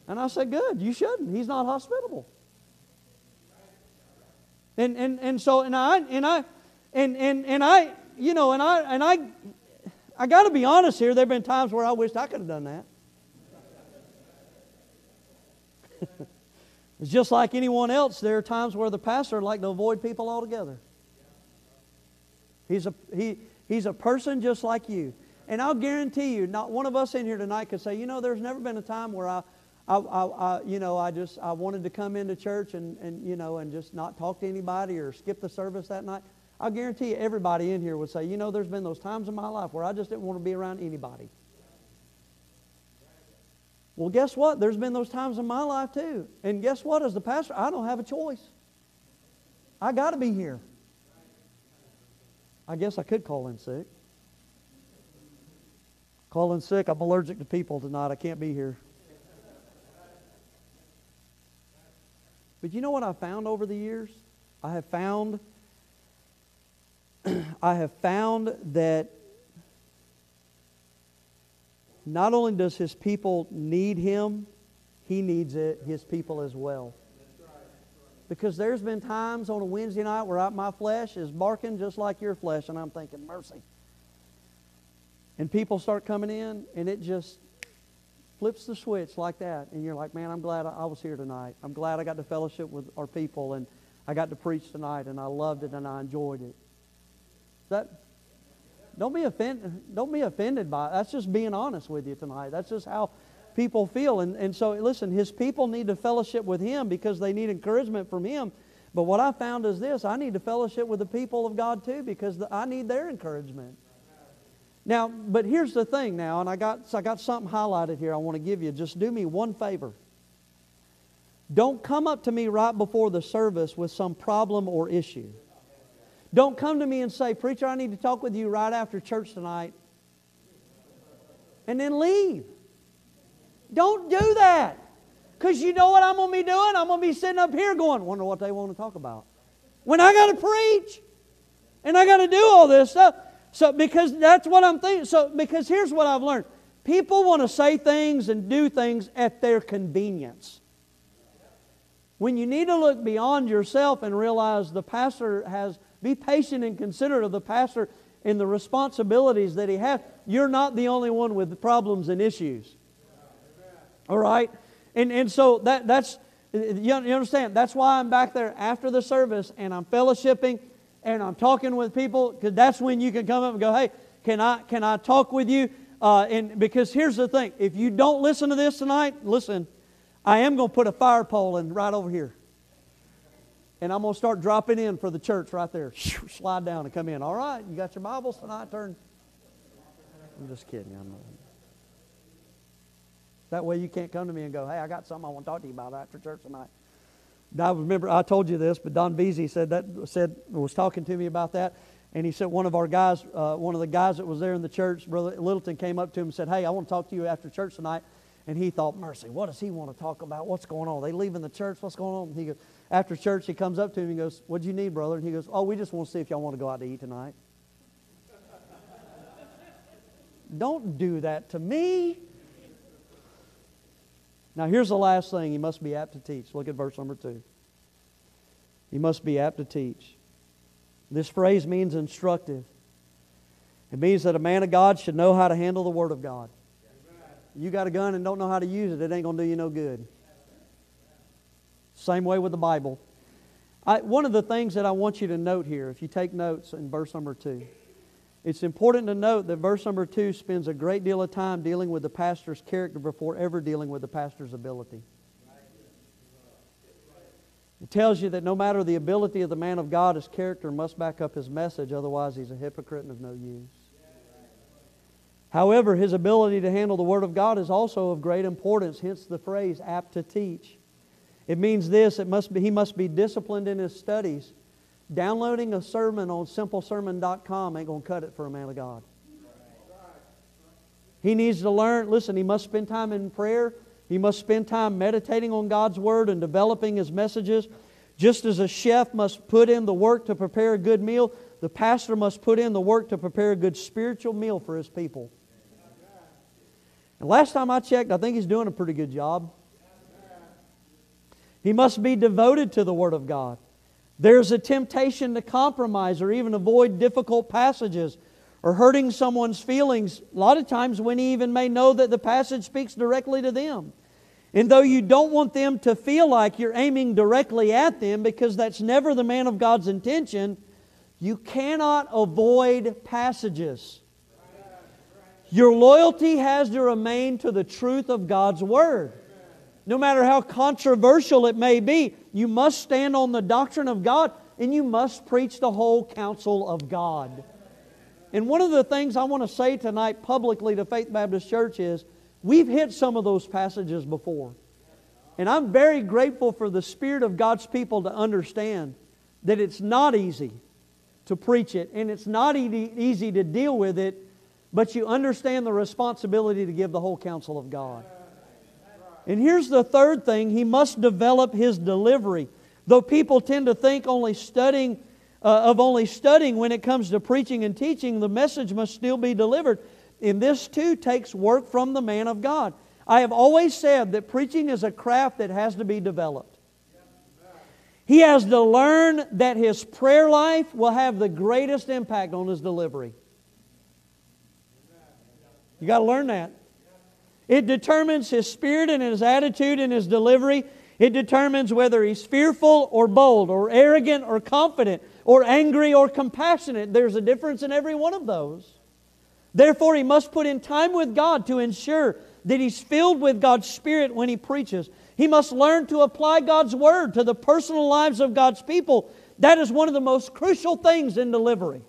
And I said, Good, you shouldn't. He's not hospitable. And, and, and so, and I, and I, and, and, and I, you know, and I, and I, I got to be honest here. There have been times where I wished I could have done that. it's just like anyone else. There are times where the pastor would like to avoid people altogether. He's a, he, he's a person just like you. And I'll guarantee you, not one of us in here tonight could say, you know, there's never been a time where I, I, I, I, you know, I just I wanted to come into church and, and you know and just not talk to anybody or skip the service that night. I'll guarantee you, everybody in here would say, you know, there's been those times in my life where I just didn't want to be around anybody. Well, guess what? There's been those times in my life too. And guess what? As the pastor, I don't have a choice. I got to be here. I guess I could call in sick. Call in sick. I'm allergic to people tonight. I can't be here. But you know what I found over the years? I have found I have found that not only does his people need him, he needs it, his people as well. Because there's been times on a Wednesday night where I, my flesh is barking just like your flesh, and I'm thinking, mercy. And people start coming in, and it just flips the switch like that. And you're like, man, I'm glad I was here tonight. I'm glad I got to fellowship with our people, and I got to preach tonight, and I loved it, and I enjoyed it. That don't be offended. Don't be offended by it. That's just being honest with you tonight. That's just how people feel. And, and so, listen, his people need to fellowship with him because they need encouragement from him. But what I found is this I need to fellowship with the people of God too because the, I need their encouragement. Now, but here's the thing now, and I got, I got something highlighted here I want to give you. Just do me one favor. Don't come up to me right before the service with some problem or issue. Don't come to me and say, Preacher, I need to talk with you right after church tonight, and then leave. Don't do that. Because you know what I'm going to be doing? I'm going to be sitting up here going, wonder what they want to talk about. When I got to preach and I got to do all this stuff. So, because that's what I'm thinking. So, because here's what I've learned people want to say things and do things at their convenience. When you need to look beyond yourself and realize the pastor has be patient and considerate of the pastor and the responsibilities that he has. You're not the only one with problems and issues. All right? And, and so that, that's, you, understand, that's why I'm back there after the service and I'm fellowshipping and I'm talking with people because that's when you can come up and go, hey, can I, can I talk with you? Uh, and because here's the thing if you don't listen to this tonight, listen, I am going to put a fire pole in right over here and I'm going to start dropping in for the church right there. Slide down and come in. All right, you got your Bibles tonight? Turn. I'm just kidding. I'm not. That way you can't come to me and go, hey, I got something I want to talk to you about after church tonight. I remember I told you this, but Don Beasy said that said was talking to me about that, and he said one of our guys, uh, one of the guys that was there in the church, Brother Littleton, came up to him and said, "Hey, I want to talk to you after church tonight." And he thought, "Mercy, what does he want to talk about? What's going on? Are they leaving the church? What's going on?" And he goes, after church, he comes up to me and goes, What do you need, brother? And he goes, Oh, we just want to see if y'all want to go out to eat tonight. Don't do that to me. Now, here's the last thing he must be apt to teach. Look at verse number two. He must be apt to teach. This phrase means instructive. It means that a man of God should know how to handle the Word of God. You got a gun and don't know how to use it, it ain't going to do you no good. Same way with the Bible. I, one of the things that I want you to note here, if you take notes in verse number two, it's important to note that verse number two spends a great deal of time dealing with the pastor's character before ever dealing with the pastor's ability. It tells you that no matter the ability of the man of God, his character must back up his message, otherwise, he's a hypocrite and of no use. However, his ability to handle the Word of God is also of great importance, hence the phrase apt to teach. It means this it must be, he must be disciplined in his studies. Downloading a sermon on simplesermon.com ain't going to cut it for a man of God. He needs to learn, listen, he must spend time in prayer. He must spend time meditating on God's Word and developing his messages. Just as a chef must put in the work to prepare a good meal, the pastor must put in the work to prepare a good spiritual meal for his people. And last time I checked, I think he's doing a pretty good job. He must be devoted to the Word of God. There's a temptation to compromise or even avoid difficult passages or hurting someone's feelings, a lot of times when he even may know that the passage speaks directly to them. And though you don't want them to feel like you're aiming directly at them, because that's never the man of God's intention, you cannot avoid passages. Your loyalty has to remain to the truth of God's Word. No matter how controversial it may be, you must stand on the doctrine of God and you must preach the whole counsel of God. And one of the things I want to say tonight publicly to Faith Baptist Church is we've hit some of those passages before. And I'm very grateful for the Spirit of God's people to understand that it's not easy to preach it and it's not easy to deal with it, but you understand the responsibility to give the whole counsel of God. And here's the third thing he must develop his delivery. Though people tend to think only studying uh, of only studying when it comes to preaching and teaching, the message must still be delivered. And this too takes work from the man of God. I have always said that preaching is a craft that has to be developed. He has to learn that his prayer life will have the greatest impact on his delivery. You got to learn that. It determines his spirit and his attitude and his delivery. It determines whether he's fearful or bold or arrogant or confident or angry or compassionate. There's a difference in every one of those. Therefore, he must put in time with God to ensure that he's filled with God's Spirit when he preaches. He must learn to apply God's Word to the personal lives of God's people. That is one of the most crucial things in delivery.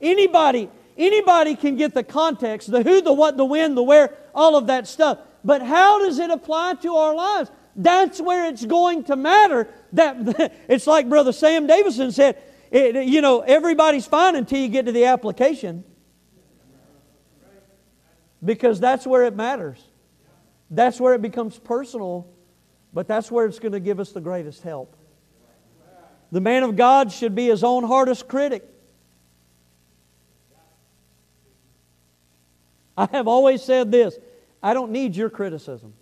Anybody, anybody can get the context, the who, the what, the when, the where, all of that stuff. But how does it apply to our lives? That's where it's going to matter. That it's like Brother Sam Davison said. It, you know, everybody's fine until you get to the application, because that's where it matters. That's where it becomes personal, but that's where it's going to give us the greatest help. The man of God should be his own hardest critic. I have always said this I don't need your criticism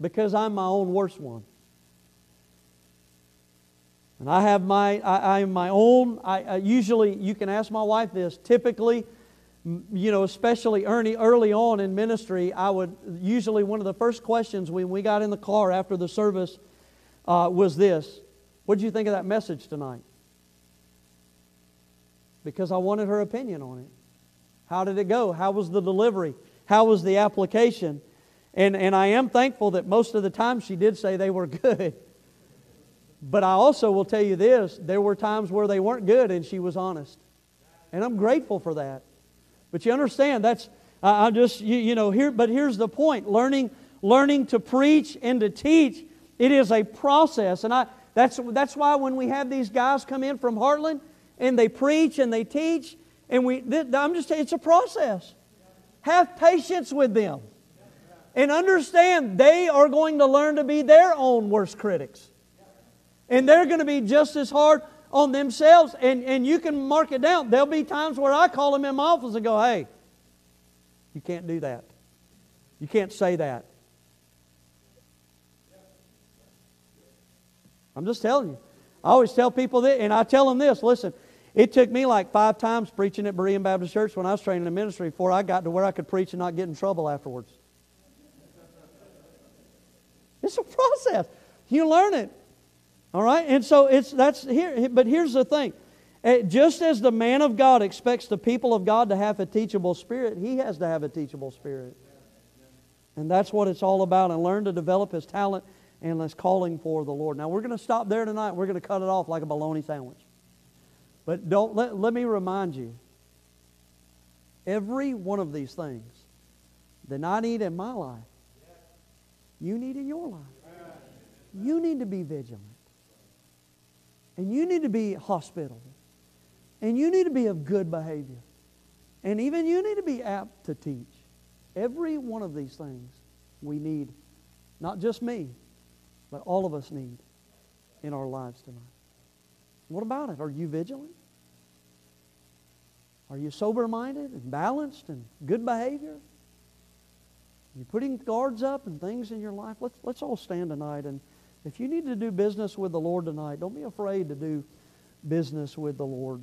because I'm my own worst one. And I have my, I, am my own, I, I, usually, you can ask my wife this, typically, you know, especially early, early on in ministry, I would, usually one of the first questions when we got in the car after the service uh, was this, what did you think of that message tonight? Because I wanted her opinion on it. How did it go? How was the delivery? How was the application? And, and I am thankful that most of the time she did say they were good. But I also will tell you this there were times where they weren't good and she was honest. And I'm grateful for that. But you understand, that's, I'm just, you, you know, here, but here's the point learning, learning to preach and to teach, it is a process. And I, that's, that's why when we have these guys come in from Heartland and they preach and they teach, and we, I'm just, saying it's a process. Have patience with them and understand they are going to learn to be their own worst critics. And they're going to be just as hard on themselves. And, and you can mark it down. There'll be times where I call them in my office and go, hey, you can't do that. You can't say that. I'm just telling you. I always tell people that, and I tell them this listen, it took me like five times preaching at Berean Baptist Church when I was training in ministry before I got to where I could preach and not get in trouble afterwards. It's a process. You learn it. All right? And so it's that's here but here's the thing. Eh, just as the man of God expects the people of God to have a teachable spirit, he has to have a teachable spirit. And that's what it's all about and learn to develop his talent and his calling for the Lord. Now we're going to stop there tonight. We're going to cut it off like a bologna sandwich. But don't let, let me remind you every one of these things that I need in my life you need in your life. You need to be vigilant. And you need to be hospitable. And you need to be of good behavior. And even you need to be apt to teach. Every one of these things we need, not just me, but all of us need in our lives tonight. What about it? Are you vigilant? Are you sober minded and balanced and good behavior? You're putting guards up and things in your life. Let's, let's all stand tonight. And if you need to do business with the Lord tonight, don't be afraid to do business with the Lord.